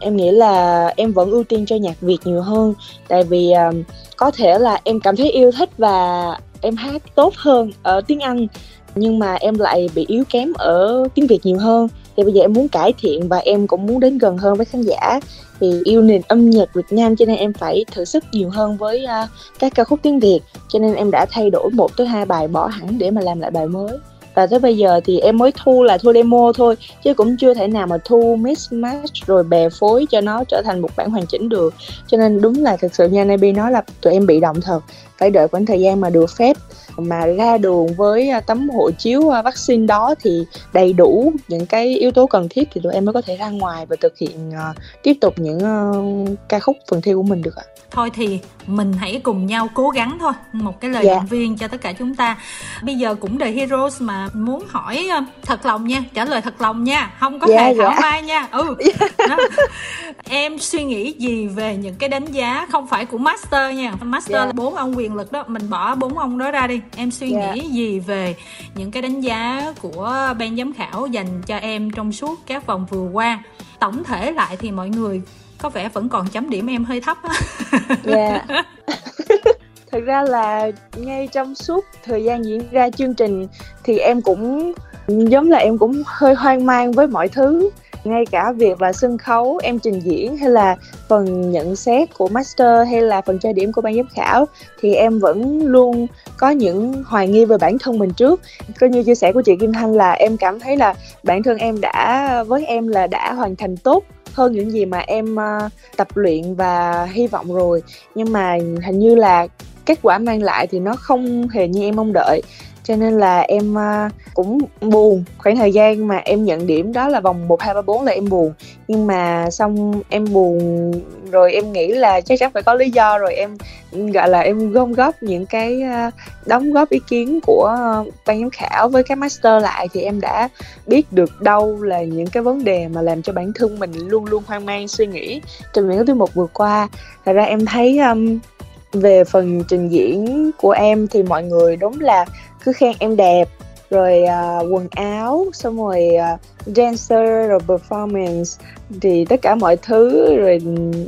em nghĩ là em vẫn ưu tiên cho nhạc Việt nhiều hơn. Tại vì um, có thể là em cảm thấy yêu thích và em hát tốt hơn ở tiếng Anh nhưng mà em lại bị yếu kém ở tiếng Việt nhiều hơn. Thì bây giờ em muốn cải thiện và em cũng muốn đến gần hơn với khán giả. Thì yêu nền âm nhạc Việt Nam cho nên em phải thử sức nhiều hơn với uh, các ca khúc tiếng Việt. Cho nên em đã thay đổi một tới hai bài bỏ hẳn để mà làm lại bài mới và tới bây giờ thì em mới thu là thu demo thôi, chứ cũng chưa thể nào mà thu mismatch rồi bè phối cho nó trở thành một bản hoàn chỉnh được. Cho nên đúng là thực sự như anh nói là tụi em bị động thật phải đợi khoảng thời gian mà được phép mà ra đường với à, tấm hộ chiếu à, vaccine đó thì đầy đủ những cái yếu tố cần thiết thì tụi em mới có thể ra ngoài và thực hiện uh, tiếp tục những uh, ca khúc phần thi của mình được ạ.
Thôi thì mình hãy cùng nhau cố gắng thôi một cái lời yeah. Dạ. động viên cho tất cả chúng ta bây giờ cũng The Heroes mà muốn hỏi thật lòng nha trả lời thật lòng nha không có yeah, hề thảo mai nha ừ yeah. em suy nghĩ gì về những cái đánh giá không phải của master nha master yeah. là bốn ông quyền lực đó mình bỏ bốn ông đó ra đi em suy yeah. nghĩ gì về những cái đánh giá của ban giám khảo dành cho em trong suốt các vòng vừa qua tổng thể lại thì mọi người có vẻ vẫn còn chấm điểm em hơi thấp á
yeah. thực ra là ngay trong suốt thời gian diễn ra chương trình thì em cũng giống là em cũng hơi hoang mang với mọi thứ ngay cả việc là sân khấu em trình diễn hay là phần nhận xét của master hay là phần chơi điểm của ban giám khảo thì em vẫn luôn có những hoài nghi về bản thân mình trước. Coi như chia sẻ của chị Kim Thanh là em cảm thấy là bản thân em đã với em là đã hoàn thành tốt hơn những gì mà em uh, tập luyện và hy vọng rồi. Nhưng mà hình như là kết quả mang lại thì nó không hề như em mong đợi cho nên là em ờ, cũng buồn khoảng thời gian mà em nhận điểm đó là vòng một hai ba bốn là em buồn. Nhưng mà xong em buồn rồi em nghĩ là chắc chắn phải có lý do rồi em gọi là em gom góp những cái ờ, đóng góp ý kiến của ban giám khảo với các master lại thì em đã biết được đâu là những cái vấn đề mà làm cho bản thân mình luôn luôn hoang mang suy nghĩ trong những cái tiết mục vừa qua. Thật ra em thấy um, về phần trình diễn của em thì mọi người đúng là cứ khen em đẹp. Rồi uh, quần áo xong rồi uh, dancer rồi performance thì tất cả mọi thứ rồi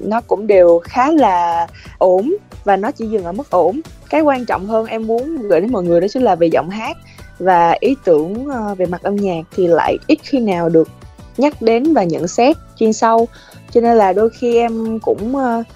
nó cũng đều khá là ổn. Và nó chỉ dừng ở mức ổn. Cái quan trọng hơn em muốn gửi đến mọi người đó chính là về giọng hát và ý tưởng uh, về mặt âm nhạc thì lại ít khi nào được nhắc đến và nhận xét chuyên sâu. Cho nên là đôi khi em cũng uh,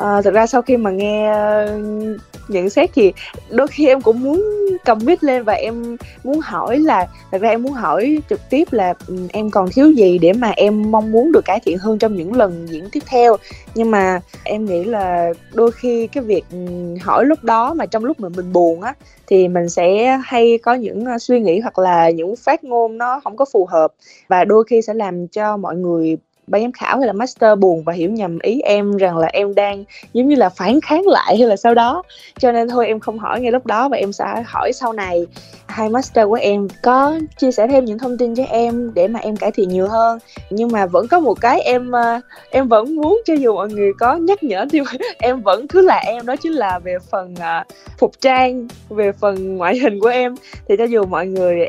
uh, thực ra sau khi mà nghe uh, nhận xét thì đôi khi em cũng muốn cầm mic lên và em muốn hỏi là, thật ra em muốn hỏi trực tiếp là ừ, em còn thiếu gì để mà em mong muốn được cải thiện hơn trong những lần diễn tiếp theo? Nhưng mà em nghĩ là đôi khi cái việc ừ, hỏi lúc đó mà trong lúc mà mình buồn á, thì mình sẽ hay có những ờ, suy nghĩ hoặc là những phát ngôn nó không có phù hợp. Và đôi khi sẽ làm cho mọi người ban giám khảo hay là master buồn và hiểu nhầm ý em rằng là em đang giống như là phản kháng lại hay là sau đó. Cho nên thôi em không hỏi ngay lúc đó và em sẽ hỏi sau này. Hai master của em có chia sẻ thêm những thông tin cho em để mà em cải thiện nhiều hơn. Nhưng mà vẫn có một cái em ờ, em vẫn muốn cho dù mọi người có nhắc nhở thì em vẫn cứ là em. Đó chính là về phần ờ, phục trang, về phần ngoại hình của em. Thì cho dù mọi người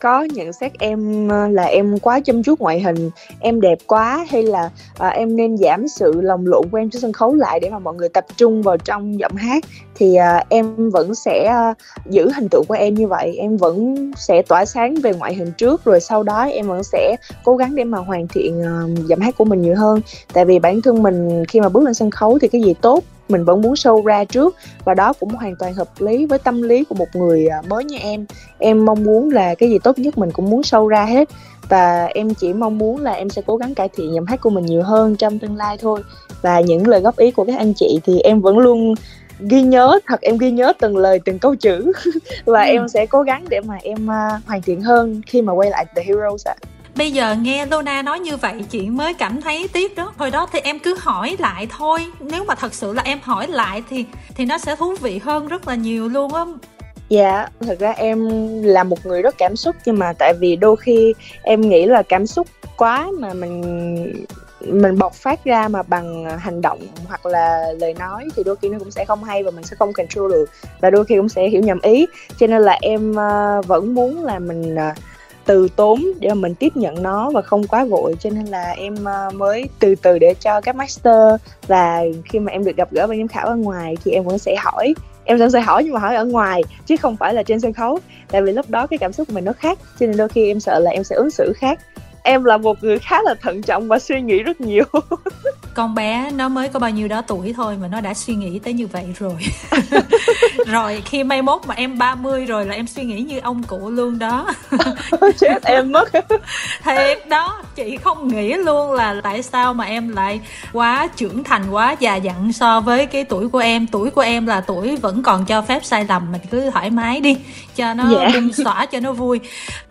có nhận xét em ờ, là em quá chăm chút ngoại hình em đẹp quá hay là à, em nên giảm sự lồng lộn của em trên sân khấu lại để mà mọi người tập trung vào trong giọng hát thì à, em vẫn sẽ à, giữ hình tượng của em như vậy. Em vẫn sẽ tỏa sáng về ngoại hình trước rồi sau đó em vẫn sẽ cố gắng để mà hoàn thiện à, giọng hát của mình nhiều hơn. Tại vì bản thân mình khi mà bước lên sân khấu thì cái gì tốt mình vẫn muốn show ra trước. Và đó cũng hoàn toàn hợp lý với tâm lý của một người à, mới như em. Em mong muốn là cái gì tốt nhất mình cũng muốn show ra hết. Và em chỉ mong muốn là em sẽ cố gắng cải thiện giọng hát của mình nhiều hơn trong tương lai thôi. Và những lời góp ý của các anh chị thì em vẫn luôn ghi nhớ thật em ghi nhớ từng lời từng câu chữ. Và ừ. em sẽ cố gắng để mà em uh, hoàn thiện hơn khi mà quay lại The Heroes ạ. À
bây giờ nghe Luna nói như vậy chị mới cảm thấy tiếc đó. Hồi đó thì em cứ hỏi lại thôi. Nếu mà thật sự là em hỏi lại thì thì nó sẽ thú vị hơn rất là nhiều luôn á.
Dạ, thật ra em là một người rất cảm xúc nhưng mà tại vì đôi khi em nghĩ là cảm xúc quá mà mình mình bộc phát ra mà bằng hành động hoặc là lời nói thì đôi khi nó cũng sẽ không hay và mình sẽ không control được. Và đôi khi cũng sẽ hiểu nhầm ý. Cho nên là em uh, vẫn muốn là mình uh, từ tốn để mà mình tiếp nhận nó và không quá vội. Cho nên là em ờ, mới từ từ để cho các master và khi mà em được gặp gỡ ban giám khảo ở ngoài thì em vẫn sẽ hỏi. Em vẫn sẽ hỏi nhưng mà hỏi ở ngoài chứ không phải là trên sân khấu. Tại vì lúc đó cái cảm xúc của mình nó khác, cho nên đôi khi em sợ là em sẽ ứng xử khác em là một người khá là thận trọng và suy nghĩ rất nhiều.
Con bé nó mới có bao nhiêu đó tuổi thôi mà nó đã suy nghĩ tới như vậy rồi. Rồi khi mai mốt mà em 30 rồi là em suy nghĩ như ông cụ luôn đó.
Chết em mất.
Thiệt đó chị không nghĩ luôn là tại sao mà em lại quá trưởng thành quá già dặn so với cái tuổi của em. Tuổi của em là tuổi vẫn còn cho phép sai lầm mình cứ thoải mái đi cho nó yeah. Dạ. bung xõa cho nó vui.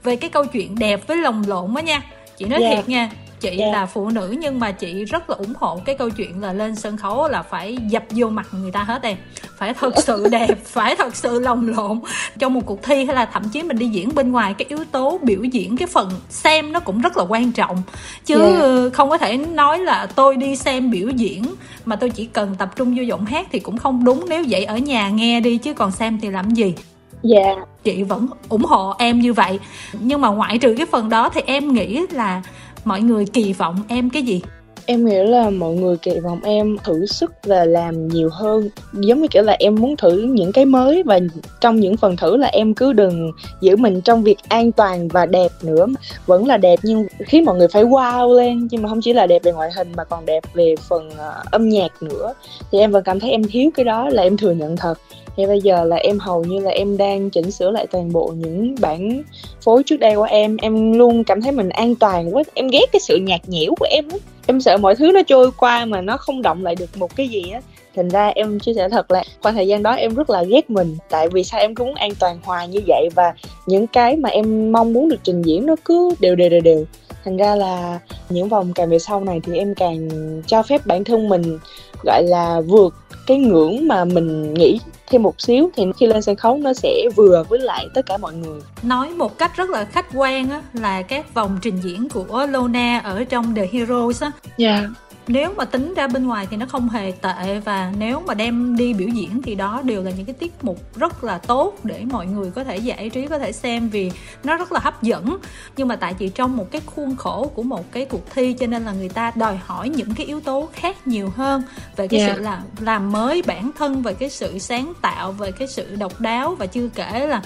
Về cái câu chuyện đẹp với lồng lộn á nha chị nói yeah. thiệt nha chị yeah. là phụ nữ nhưng mà chị rất là ủng hộ cái câu chuyện là lên sân khấu là phải dập vô mặt người ta hết em phải thật sự đẹp phải thật sự lồng lộn trong một cuộc thi hay là thậm chí mình đi diễn bên ngoài cái yếu tố biểu diễn cái phần xem nó cũng rất là quan trọng chứ yeah. không có thể nói là tôi đi xem biểu diễn mà tôi chỉ cần tập trung vô giọng hát thì cũng không đúng nếu vậy ở nhà nghe đi chứ còn xem thì làm gì
dạ yeah.
chị vẫn ủng hộ em như vậy. Nhưng mà ngoại trừ cái phần đó thì em nghĩ là mọi người kỳ vọng em cái gì?
Em nghĩ là mọi người kỳ vọng em thử sức và làm nhiều hơn. Giống như kiểu là em muốn thử những cái mới và trong những phần thử là em cứ đừng giữ mình trong việc an toàn và đẹp nữa. Vẫn là đẹp nhưng khi mọi người phải wow lên. Nhưng mà không chỉ là đẹp về ngoại hình mà còn đẹp về phần uh, âm nhạc nữa. Thì em vẫn cảm thấy em thiếu cái đó là em thừa nhận thật thì bây giờ là em hầu như là em đang chỉnh sửa lại toàn bộ những bản phối trước đây của em. Em luôn cảm thấy mình an toàn quá. Em ghét cái sự nhạt nhẽo của em lắm em sợ mọi thứ nó trôi qua mà nó không động lại được một cái gì á. Thành ra em chia sẻ thật là qua thời gian đó em rất là ghét mình. Tại vì sao em cứ muốn an toàn hoài như vậy và những cái mà em mong muốn được trình diễn nó cứ đều đều đều đều. Thành ra là những vòng càng về sau này thì em càng cho phép bản thân mình, gọi là, vượt cái ngưỡng mà mình nghĩ thêm một xíu thì khi lên sân khấu nó sẽ vừa với lại tất cả mọi người
nói một cách rất là khách quan á là các vòng trình diễn của Lona ở trong The Heroes á
yeah.
Nếu mà tính ra bên ngoài thì nó không hề tệ và nếu mà đem đi biểu diễn thì đó đều là những cái tiết mục rất là tốt để mọi người có thể giải trí có thể xem vì nó rất là hấp dẫn nhưng mà tại chỉ trong một cái khuôn khổ của một cái cuộc thi cho nên là người ta đòi hỏi những cái yếu tố khác nhiều hơn về cái yeah. sự làm làm mới bản thân về cái sự sáng tạo về cái sự độc đáo và chưa kể là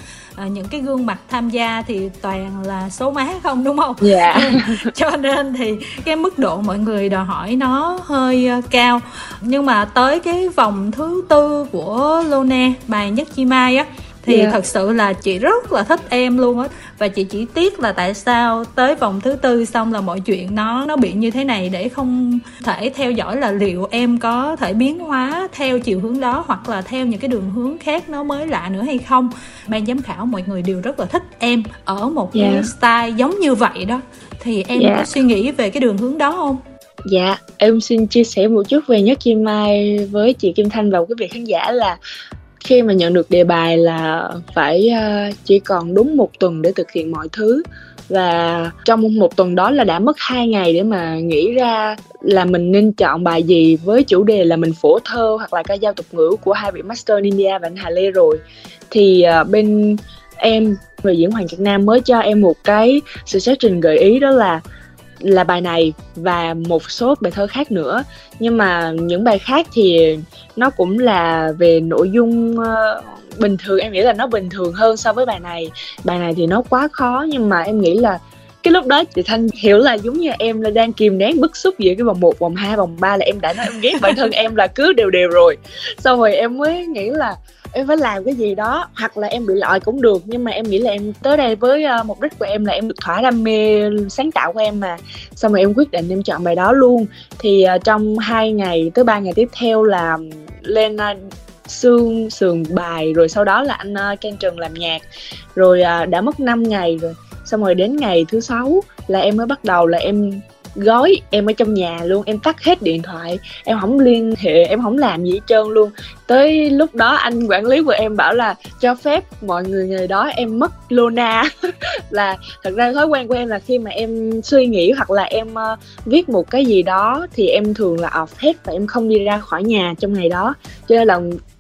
uh, những cái gương mặt tham gia thì toàn là số má không đúng không?
Dạ. Yeah.
cho nên thì cái mức độ mọi người đòi hỏi nó hơi uh, cao nhưng mà tới cái vòng thứ tư của Luna bài nhất chi mai á thì yeah. thật sự là chị rất là thích em luôn á và chị chỉ tiếc là tại sao tới vòng thứ tư xong là mọi chuyện nó nó bị như thế này để không thể theo dõi là liệu em có thể biến hóa theo chiều hướng đó hoặc là theo những cái đường hướng khác nó mới lạ nữa hay không ban giám khảo mọi người đều rất là thích em ở một yeah. cái style giống như vậy đó thì em yeah. có suy nghĩ về cái đường hướng đó không
Dạ, em xin chia sẻ một chút về Nhất Kim Mai với chị Kim Thanh và quý vị khán giả là khi mà nhận được đề bài là phải ờ, chỉ còn đúng một tuần để thực hiện mọi thứ. Và trong một tuần đó là đã mất hai ngày để mà nghĩ ra là mình nên chọn bài gì với chủ đề là mình phổ thơ hoặc là ca dao tục ngữ của hai vị master India và anh Hà Lê rồi. Thì ờ, bên em người diễn Hoàng việt Nam mới cho em một cái suggestion gợi ý đó là là bài này và một số bài thơ khác nữa. Nhưng mà những bài khác thì nó cũng là về nội dung uh, bình thường. Em nghĩ là nó bình thường hơn so với bài này. Bài này thì nó quá khó nhưng mà em nghĩ là cái lúc đó chị thanh hiểu là giống như em là đang kìm nén bức xúc giữa cái vòng 1, vòng 2, vòng 3 là em đã nói em ghét bản thân em là cứ đều đều rồi. Sau rồi em mới nghĩ là em phải làm cái gì đó hoặc là em bị loại cũng được nhưng mà em nghĩ là em tới đây với uh, mục đích của em là em được thỏa đam mê sáng tạo của em mà. Xong rồi em quyết định em chọn bài đó luôn. Thì uh, trong hai ngày tới ba ngày tiếp theo là lên ờ, uh, xương sườn bài rồi sau đó là anh uh, Ken Trần làm nhạc. Rồi uh, đã mất 5 ngày rồi. Xong rồi đến ngày thứ sáu là em mới bắt đầu là em gói em ở trong nhà luôn em tắt hết điện thoại em không liên hệ em không làm gì hết trơn luôn. Tới lúc đó anh quản lý của em bảo là cho phép mọi người ngày đó em mất luna là thật ra thói quen của em là khi mà em suy nghĩ hoặc là em uh, viết một cái gì đó thì em thường là off hết và em không đi ra khỏi nhà trong ngày đó. Cho nên là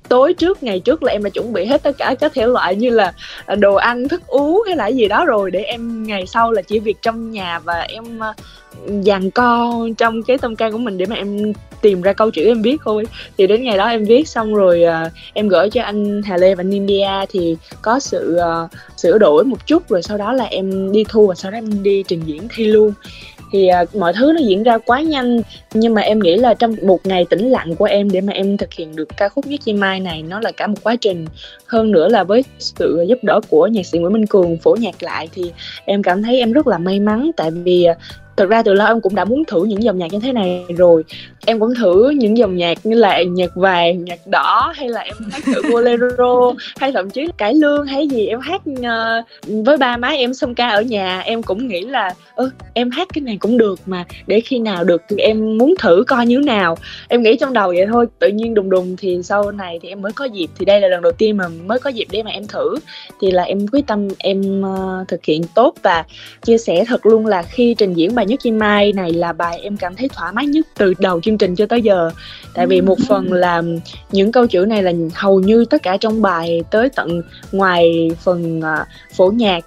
tối trước, ngày trước là em đã chuẩn bị hết tất cả các thể loại như là à, đồ ăn, thức uống hay là gì đó rồi để em, ngày sau là chỉ việc trong nhà và em dàn co trong cái tâm can của mình để mà em tìm ra câu chữ em viết thôi. Thì đến ngày đó em viết xong rồi uh, em gửi cho anh Hà Lê và India thì có sự uh, sửa đổi một chút rồi sau đó là em đi thu và sau đó em đi trình diễn thi luôn. Thì uh, mọi thứ nó diễn ra quá nhanh nhưng mà em nghĩ là trong một ngày tĩnh lặng của em để mà em thực hiện được ca khúc viết chi mai này nó là cả một quá trình. Hơn nữa là với sự giúp đỡ của nhạc sĩ Nguyễn Minh Cường phổ nhạc lại thì em cảm thấy em rất là may mắn. Tại vì thực ra từ lâu em cũng đã muốn thử những dòng nhạc như thế này rồi. Em cũng thử những dòng nhạc như là nhạc vàng nhạc đỏ hay là em hát thử bolero hay thậm chí cải lương hay gì. Em hát uh, với ba má em xong ca ở nhà em cũng nghĩ là ừ, em hát cái này cũng được mà để khi nào được thì em muốn thử coi như nào. Em nghĩ trong đầu vậy thôi tự nhiên đùng đùng thì sau này thì em mới có dịp. Thì đây là lần đầu tiên mà mới có dịp để mà em thử. Thì là em quyết tâm em uh, thực hiện tốt và chia sẻ thật luôn là khi trình diễn bài nhất chim mai này là bài em cảm thấy thoải mái nhất từ đầu chương trình cho tới giờ. Tại vì một phần là những câu chữ này là hầu như tất cả trong bài tới tận ngoài phần uh, phổ nhạc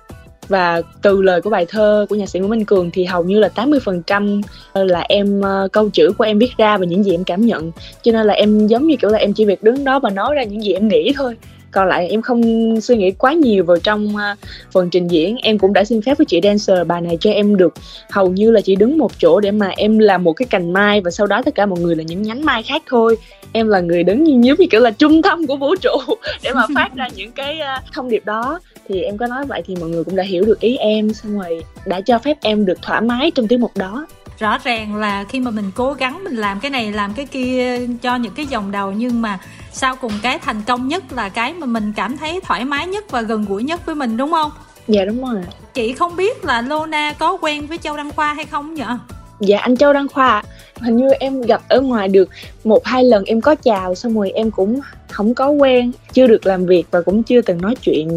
và từ lời của bài thơ của nhạc sĩ Nguyễn Minh Cường thì hầu như là 80% là em uh, câu chữ của em viết ra và những gì em cảm nhận. Cho nên là em giống như kiểu là em chỉ việc đứng đó và nói ra những gì em nghĩ thôi còn lại em không suy nghĩ quá nhiều vào trong uh, phần trình diễn. Em cũng đã xin phép với chị dancer bài này cho em được hầu như là chỉ đứng một chỗ để mà em làm một cái cành mai và sau đó tất cả mọi người là những nhánh mai khác thôi. Em là người đứng như giống như kiểu là trung tâm của vũ trụ để mà phát ra những cái uh, thông điệp đó. Thì em có nói vậy thì mọi người cũng đã hiểu được ý em xong rồi đã cho phép em được thoải mái trong tiết mục đó.
Rõ ràng là khi mà mình cố gắng mình làm cái này làm cái kia cho những cái dòng đầu nhưng mà sau cùng cái thành công nhất là cái mà mình cảm thấy thoải mái nhất và gần gũi nhất với mình đúng không?
Dạ đúng rồi
chị không biết là Lona có quen với Châu Đăng Khoa hay không nhở
dạ anh Châu Đăng Khoa hình như em gặp ở ngoài được một hai lần em có chào xong rồi em cũng không có quen chưa được làm việc và cũng chưa từng nói chuyện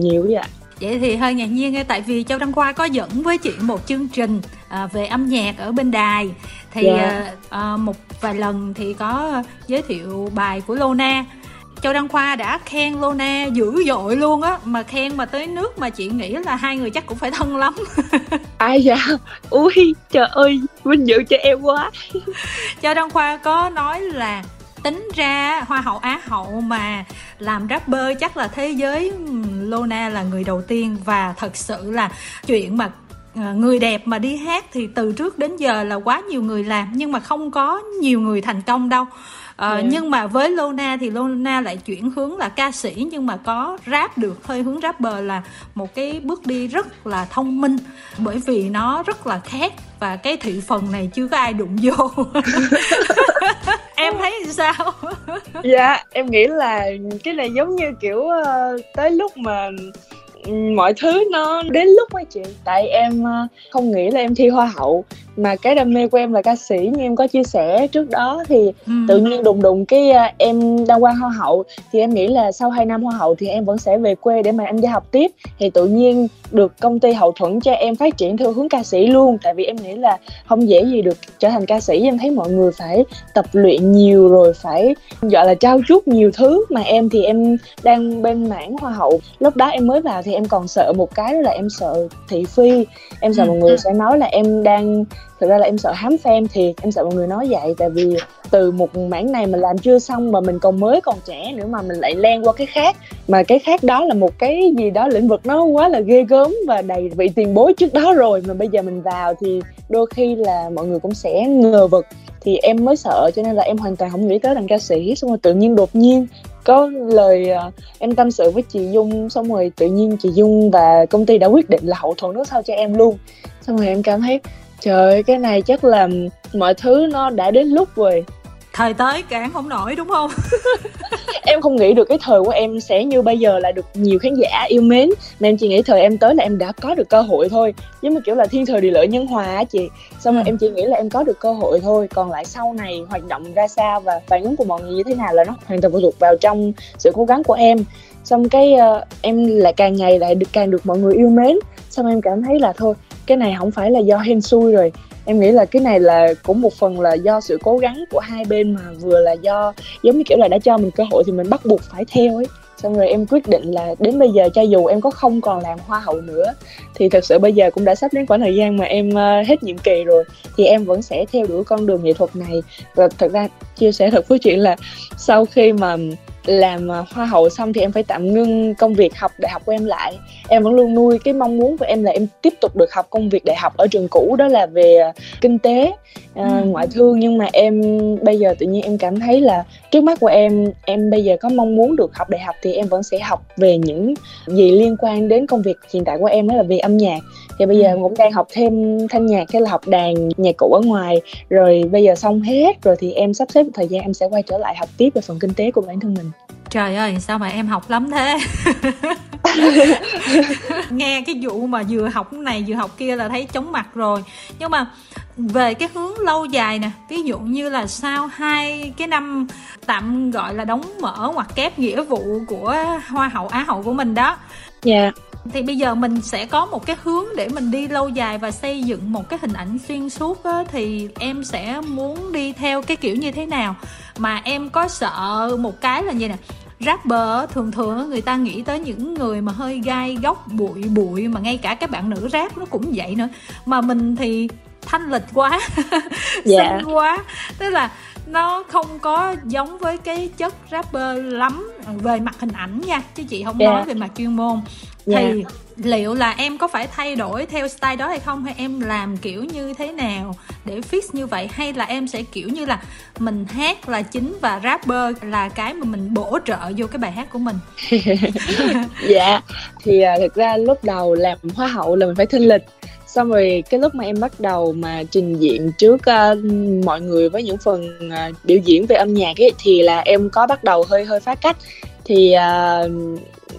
nhiều vậy ạ.
Vậy thì hơi ngạc nhiên tại vì châu đăng khoa có dẫn với chị một chương trình à, về âm nhạc ở bên đài thì yeah. Dạ. à, à, một vài lần thì có giới thiệu bài của lona Châu Đăng Khoa đã khen Lona dữ dội luôn á Mà khen mà tới nước mà chị nghĩ là hai người chắc cũng phải thân lắm
Ai dạ Ui trời ơi Vinh dự cho em quá
Châu Đăng Khoa có nói là tính ra hoa hậu á hậu mà làm rapper chắc là thế giới Lona là người đầu tiên và thật sự là chuyện mà người đẹp mà đi hát thì từ trước đến giờ là quá nhiều người làm nhưng mà không có nhiều người thành công đâu Ờ, yeah. Dạ. nhưng mà với Lona thì Lona lại chuyển hướng là ca sĩ nhưng mà có rap được hơi hướng rapper là một cái bước đi rất là thông minh bởi vì nó rất là khác và cái thị phần này chưa có ai đụng vô em thấy sao
dạ em nghĩ là cái này giống như kiểu uh, tới lúc mà mọi thứ nó đến lúc ấy chị. Tại em ờ, không nghĩ là em thi hoa hậu mà cái đam mê của em là ca sĩ như em có chia sẻ trước đó thì ừ. tự nhiên đùng đùng cái ờ, em đăng qua hoa hậu. Thì em nghĩ là sau 2 năm hoa hậu thì em vẫn sẽ về quê để mà em đi học tiếp. Thì tự nhiên được công ty hậu thuẫn cho em phát triển theo hướng ca sĩ luôn. Tại vì em nghĩ là không dễ gì được trở thành ca sĩ. Em thấy mọi người phải tập luyện nhiều rồi phải gọi là trao chuốt nhiều thứ. Mà em thì em đang bên mảng hoa hậu. Lúc đó em mới vào thì em còn sợ một cái đó là em sợ thị phi. Em sợ ừ. mọi người sẽ nói là em đang thực ra là em sợ hám fan thiệt em sợ mọi người nói vậy tại vì từ một mảng này mà làm chưa xong mà mình còn mới còn trẻ nữa mà mình lại len qua cái khác. Mà cái khác đó là một cái gì đó lĩnh vực nó quá là ghê gớm và đầy vị tiền bối trước đó rồi mà bây giờ mình vào thì đôi khi là mọi người cũng sẽ ngờ vực. Thì em mới sợ cho nên là em hoàn toàn không nghĩ tới làm ca sĩ. Xong rồi tự nhiên đột nhiên có lời uh, em tâm sự với chị Dung xong rồi tự nhiên chị Dung và công ty đã quyết định là hậu thuẫn nước sau cho em luôn. Xong rồi em cảm thấy trời cái này chắc là mọi thứ nó đã đến lúc rồi.
Thời tới cản không nổi đúng không?
Em không nghĩ được cái thời của em sẽ như bây giờ là được nhiều khán giả yêu mến. Mà em chỉ nghĩ thời em tới là em đã có được cơ hội thôi. Giống như kiểu là thiên thời địa lợi nhân hòa á chị. Xong rồi ừ. em chỉ nghĩ là em có được cơ hội thôi. Còn lại sau này hoạt động ra sao và phản ứng của mọi người như thế nào là nó hoàn toàn phụ thuộc vào trong sự cố gắng của em xong cái uh, em lại càng ngày lại được càng được mọi người yêu mến. Xong em cảm thấy là thôi cái này không phải là do hên xui rồi. Em nghĩ là cái này là cũng một phần là do sự cố gắng của hai bên mà vừa là do giống như kiểu là đã cho mình cơ hội thì mình bắt buộc phải theo ấy. Xong rồi em quyết định là đến bây giờ cho dù em có không còn làm hoa hậu nữa thì thật sự bây giờ cũng đã sắp đến khoảng thời gian mà em uh, hết nhiệm kỳ rồi thì em vẫn sẽ theo đuổi con đường nghệ thuật này. Và thật ra chia sẻ thật với chuyện là sau khi mà làm à, hoa hậu xong thì em phải tạm ngưng công việc học đại học của em lại. Em vẫn luôn nuôi cái mong muốn của em là em tiếp tục được học công việc đại học ở trường cũ đó là về à, kinh tế uh, ừ. ngoại thương. Nhưng mà em bây giờ tự nhiên em cảm thấy là trước mắt của em em bây giờ có mong muốn được học đại học thì em vẫn sẽ học về những gì liên quan đến công việc hiện tại của em đó là về âm nhạc thì bây giờ em cũng đang học thêm thanh nhạc hay là học đàn nhạc cụ ở ngoài. Rồi bây giờ xong hết rồi thì em sắp xếp thời gian em sẽ quay trở lại học tiếp về phần kinh tế của bản thân mình.
Trời ơi sao mà em học lắm thế? Nghe cái vụ mà vừa học này vừa học kia là thấy chóng mặt rồi. Nhưng mà về cái hướng lâu dài nè ví dụ như là sau hai cái năm tạm gọi là đóng mở hoặc kép nghĩa vụ của hoa hậu á hậu của mình đó.
Dạ. yeah
thì bây giờ mình sẽ có một cái hướng để mình đi lâu dài và xây dựng một cái hình ảnh xuyên suốt á, thì em sẽ muốn đi theo cái kiểu như thế nào? Mà em có sợ một cái là như nè? Rapper thường thường người ta nghĩ tới những người mà hơi gai góc bụi bụi mà ngay cả các bạn nữ rap nó cũng vậy nữa. Mà mình thì thanh lịch quá yeah. xinh quá. Tức là nó không có giống với cái chất rapper lắm về mặt hình ảnh nha chứ chị không yeah. nói về mặt chuyên môn thì yeah. liệu là em có phải thay đổi theo style đó hay không? Hay em làm kiểu như thế nào để fix như vậy? Hay là em sẽ kiểu như là mình hát là chính và rapper là cái mà mình bổ trợ vô cái bài hát của mình?
Dạ. Thì uh, thực ra lúc đầu làm hoa hậu là mình phải thinh lịch. Xong rồi cái lúc mà em bắt đầu mà trình diện trước uh, mọi người với những phần uh, biểu diễn về âm nhạc ấy thì là em có bắt đầu hơi hơi phá cách. Thì uh,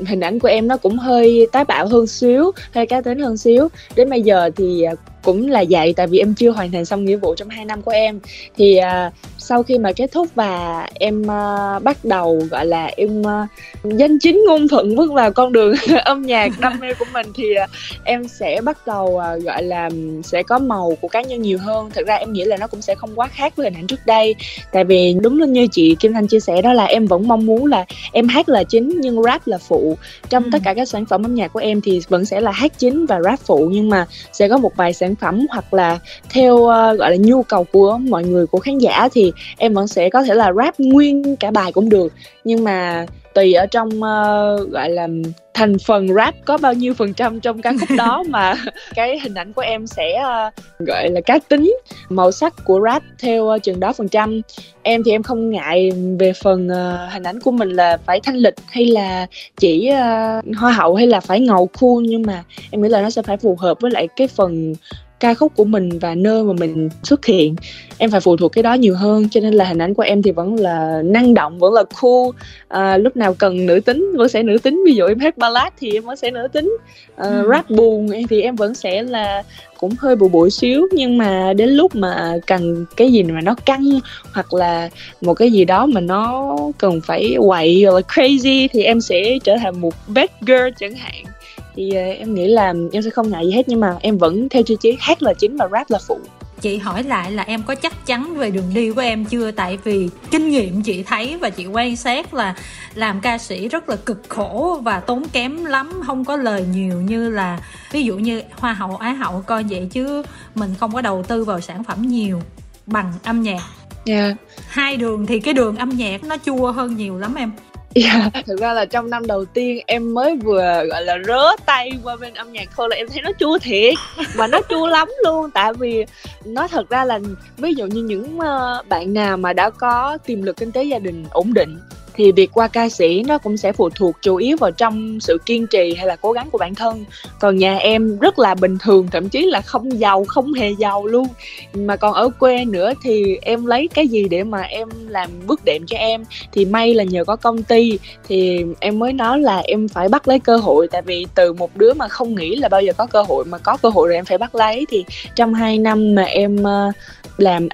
hình ảnh của em nó cũng hơi tái bạo hơn xíu, hơi cá tính hơn xíu. Đến bây giờ thì à, cũng là vậy tại vì em chưa hoàn thành xong nghĩa vụ trong 2 năm của em. Thì uh, sau khi mà kết thúc và em uh, bắt đầu gọi là em uh, danh chính ngôn thuận bước vào con đường âm nhạc đam mê của mình thì uh, em sẽ bắt đầu uh, gọi là sẽ có màu của cá nhân nhiều hơn. Thực ra em nghĩ là nó cũng sẽ không quá khác với hình ảnh trước đây. Tại vì đúng như chị Kim Thanh chia sẻ đó là em vẫn mong muốn là em hát là chính nhưng rap là phụ. Trong ừ. tất cả các sản phẩm âm nhạc của em thì vẫn sẽ là hát chính và rap phụ nhưng mà sẽ có một vài sản phẩm hoặc là theo uh, gọi là nhu cầu của mọi người của khán giả thì em vẫn sẽ có thể là rap nguyên cả bài cũng được. Nhưng mà tùy ở trong uh, gọi là thành phần rap có bao nhiêu phần trăm trong ca khúc đó mà cái hình ảnh của em sẽ uh, gọi là cá tính màu sắc của rap theo uh, chừng đó phần trăm. Em thì em không ngại về phần uh, hình ảnh của mình là phải thanh lịch hay là chỉ uh, hoa hậu hay là phải ngầu cool nhưng mà em nghĩ là nó sẽ phải phù hợp với lại cái phần ca khúc của mình và nơi mà mình xuất hiện. Em phải phụ thuộc cái đó nhiều hơn cho nên là hình ảnh của em thì vẫn là năng động vẫn là cool. À, lúc nào cần nữ tính vẫn sẽ nữ tính. Ví dụ em hát ballad thì em vẫn sẽ nữ tính. À, ừ. rap buồn thì em vẫn sẽ là cũng hơi bụi bụi xíu. Nhưng mà đến lúc mà cần cái gì mà nó căng hoặc là một cái gì đó mà nó cần phải quậy hoặc là crazy thì em sẽ trở thành một bad girl chẳng hạn thì uh, em nghĩ là em sẽ không ngại gì hết nhưng mà em vẫn theo tiêu chí hát là chính và rap là phụ.
Chị hỏi lại là em có chắc chắn về đường đi của em chưa? Tại vì kinh nghiệm chị thấy và chị quan sát là làm ca sĩ rất là cực khổ và tốn kém lắm không có lời nhiều như là ví dụ như hoa hậu á hậu coi vậy chứ mình không có đầu tư vào sản phẩm nhiều bằng âm nhạc.
Yeah.
hai đường thì cái đường âm nhạc nó chua hơn nhiều lắm em Dạ.
Yeah, thực ra là trong năm đầu tiên em mới vừa gọi là rớ tay qua bên âm nhạc thôi là em thấy nó chua thiệt. Mà nó chua lắm luôn tại vì nó thật ra là ví dụ như những ờ, bạn nào mà đã có tiềm lực kinh tế gia đình ổn định thì việc qua ca sĩ nó cũng sẽ phụ thuộc chủ yếu vào trong sự kiên trì hay là cố gắng của bản thân. Còn nhà em rất là bình thường, thậm chí là không giàu, không hề giàu luôn. Mà còn ở quê nữa thì em lấy cái gì để mà em làm bước đệm cho em? Thì may là nhờ có công ty, thì em mới nói là em phải bắt lấy cơ hội. Tại vì từ một đứa mà không nghĩ là bao giờ có cơ hội, mà có cơ hội rồi em phải bắt lấy. Thì trong hai năm mà em ờ, làm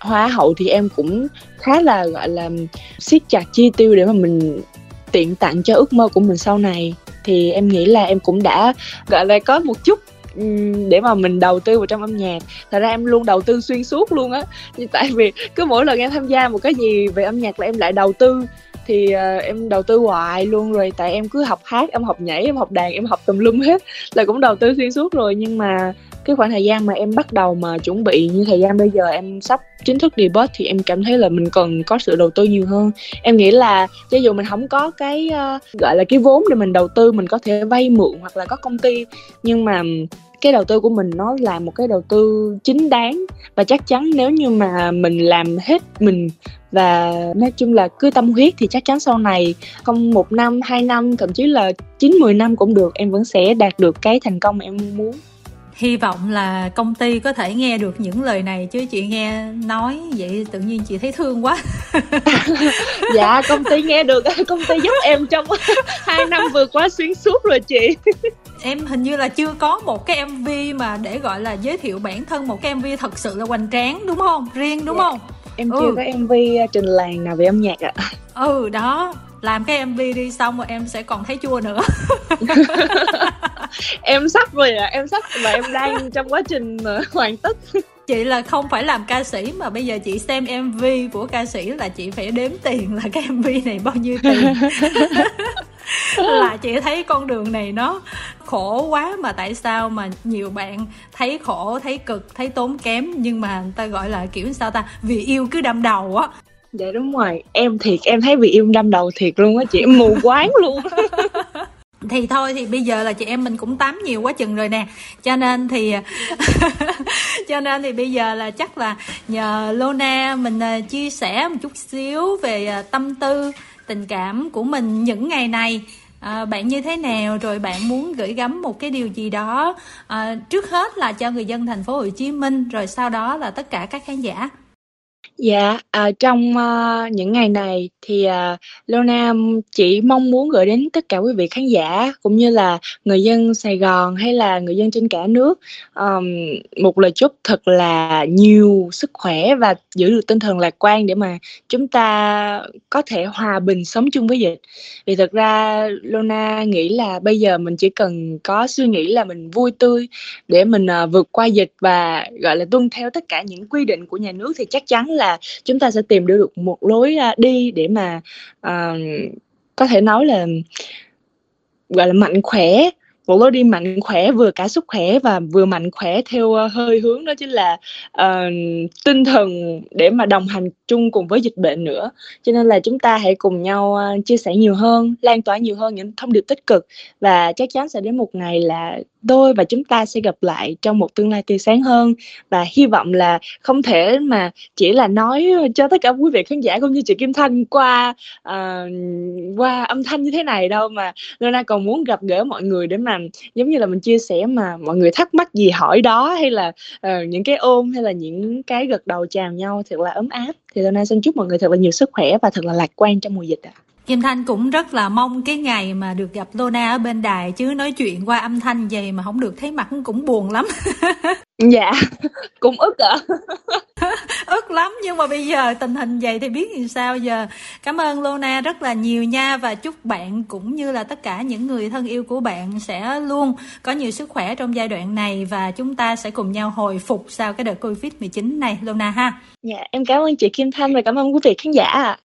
hoa hậu thì em cũng khá là gọi là siết chặt chi tiêu để mà mình tiện tặng cho ước mơ của mình sau này. Thì em nghĩ là em cũng đã gọi là có một chút để mà mình đầu tư vào trong âm nhạc. Thật ra em luôn đầu tư xuyên suốt luôn á. Tại vì cứ mỗi lần em tham gia một cái gì về âm nhạc là em lại đầu tư. Thì uh, em đầu tư hoài luôn rồi tại em cứ học hát em học nhảy em học đàn em học tùm lum hết là cũng đầu tư xuyên suốt rồi. Nhưng mà cái khoảng thời gian mà em bắt đầu mà chuẩn bị như thời gian bây giờ em sắp chính thức debut thì em cảm thấy là mình cần có sự đầu tư nhiều hơn. Em nghĩ là cho dù mình không có cái uh, gọi là cái vốn để mình đầu tư mình có thể vay mượn hoặc là có công ty nhưng mà cái đầu tư của mình nó là một cái đầu tư chính đáng. Và chắc chắn nếu như mà mình làm hết mình và nói chung là cứ tâm huyết thì chắc chắn sau này không một năm hai năm thậm chí là chín mười năm cũng được em vẫn sẽ đạt được cái thành công mà em muốn
hy vọng là công ty có thể nghe được những lời này chứ chị nghe nói vậy tự nhiên chị thấy thương quá.
Dạ công ty nghe được công ty giúp em trong hai năm vừa qua xuyên suốt rồi chị.
Em hình như là chưa có một cái mv mà để gọi là giới thiệu bản thân một cái mv thật sự là hoành tráng đúng không? Riêng đúng dạ. không
em ừ. chưa có mv trình làng nào về âm nhạc ạ.
Ừ đó. Làm cái mv đi xong rồi em sẽ còn thấy chua nữa.
Em sắp rồi à em sắp và em đang trong quá trình hoàn tất
chị là không phải làm ca sĩ mà bây giờ chị xem mv của ca sĩ là chị phải đếm tiền là cái mv này bao nhiêu tiền. Là chị thấy con đường này nó khổ quá mà tại sao mà nhiều bạn thấy khổ thấy cực thấy tốn kém nhưng mà người ta gọi là kiểu sao ta vì yêu cứ đâm đầu á.
Dạ đúng rồi em thiệt em thấy vì yêu đâm đầu thiệt luôn á chị mù quáng luôn
thì thôi thì bây giờ là chị em mình cũng tám nhiều quá chừng rồi nè. Cho nên thì cho nên thì bây giờ là chắc là nhờ Lona mình à, chia sẻ một chút xíu về à, tâm tư tình cảm của mình những ngày này. À, bạn như thế nào? Rồi bạn muốn gửi gắm một cái điều gì đó à, trước hết là cho người dân thành phố Hồ Chí Minh rồi sau đó là tất cả các khán giả.
Dạ, à, trong, ơ, những ngày này thì, à, Lona chỉ mong muốn gửi đến tất cả quý vị khán giả cũng như là người dân Sài Gòn hay là người dân trên cả nước, ờm, một lời chúc thật là nhiều sức khỏe và giữ được tinh thần lạc quan để mà chúng ta có thể hòa bình sống chung với dịch. Vì thật ra Lona nghĩ là bây giờ mình chỉ cần có suy nghĩ là mình vui tươi để mình, ờ, vượt qua dịch và, gọi là, tuân theo tất cả những quy định của nhà nước thì chắc chắn là chúng ta sẽ tìm được một lối à, đi để mà uh, có thể nói là gọi là mạnh khỏe một lối đi mạnh khỏe vừa cả sức khỏe và vừa mạnh khỏe theo à, hơi hướng đó chính là uh, tinh thần để mà đồng hành chung cùng với dịch bệnh nữa. Cho nên là chúng ta hãy cùng nhau chia sẻ nhiều hơn lan tỏa nhiều hơn những thông điệp tích cực và chắc chắn sẽ đến một ngày là tôi và chúng ta sẽ gặp lại trong một tương lai tươi sáng hơn và hy vọng là không thể mà chỉ là nói cho tất cả quý vị khán giả cũng như chị Kim Thanh qua uh, qua âm thanh như thế này đâu mà Luna còn muốn gặp gỡ mọi người để mà giống như là mình chia sẻ mà mọi người thắc mắc gì hỏi đó hay là uh, những cái ôm hay là những cái gật đầu chào nhau thật là ấm áp thì Luna xin chúc mọi người thật là nhiều sức khỏe và thật là lạc quan trong mùa dịch ạ. À.
Kim Thanh cũng rất là mong cái ngày mà được gặp Lona ở bên đài chứ nói chuyện qua âm thanh vậy mà không được thấy mặt cũng buồn lắm.
dạ, cũng ức ạ.
À. ức lắm nhưng mà bây giờ tình hình vậy thì biết làm sao giờ. Cảm ơn Lona rất là nhiều nha và chúc bạn cũng như là tất cả những người thân yêu của bạn sẽ luôn có nhiều sức khỏe trong giai đoạn này và chúng ta sẽ cùng nhau hồi phục sau cái đợt Covid-19 này Lona ha.
Dạ, em cảm ơn chị Kim Thanh và cảm ơn quý vị khán giả ạ.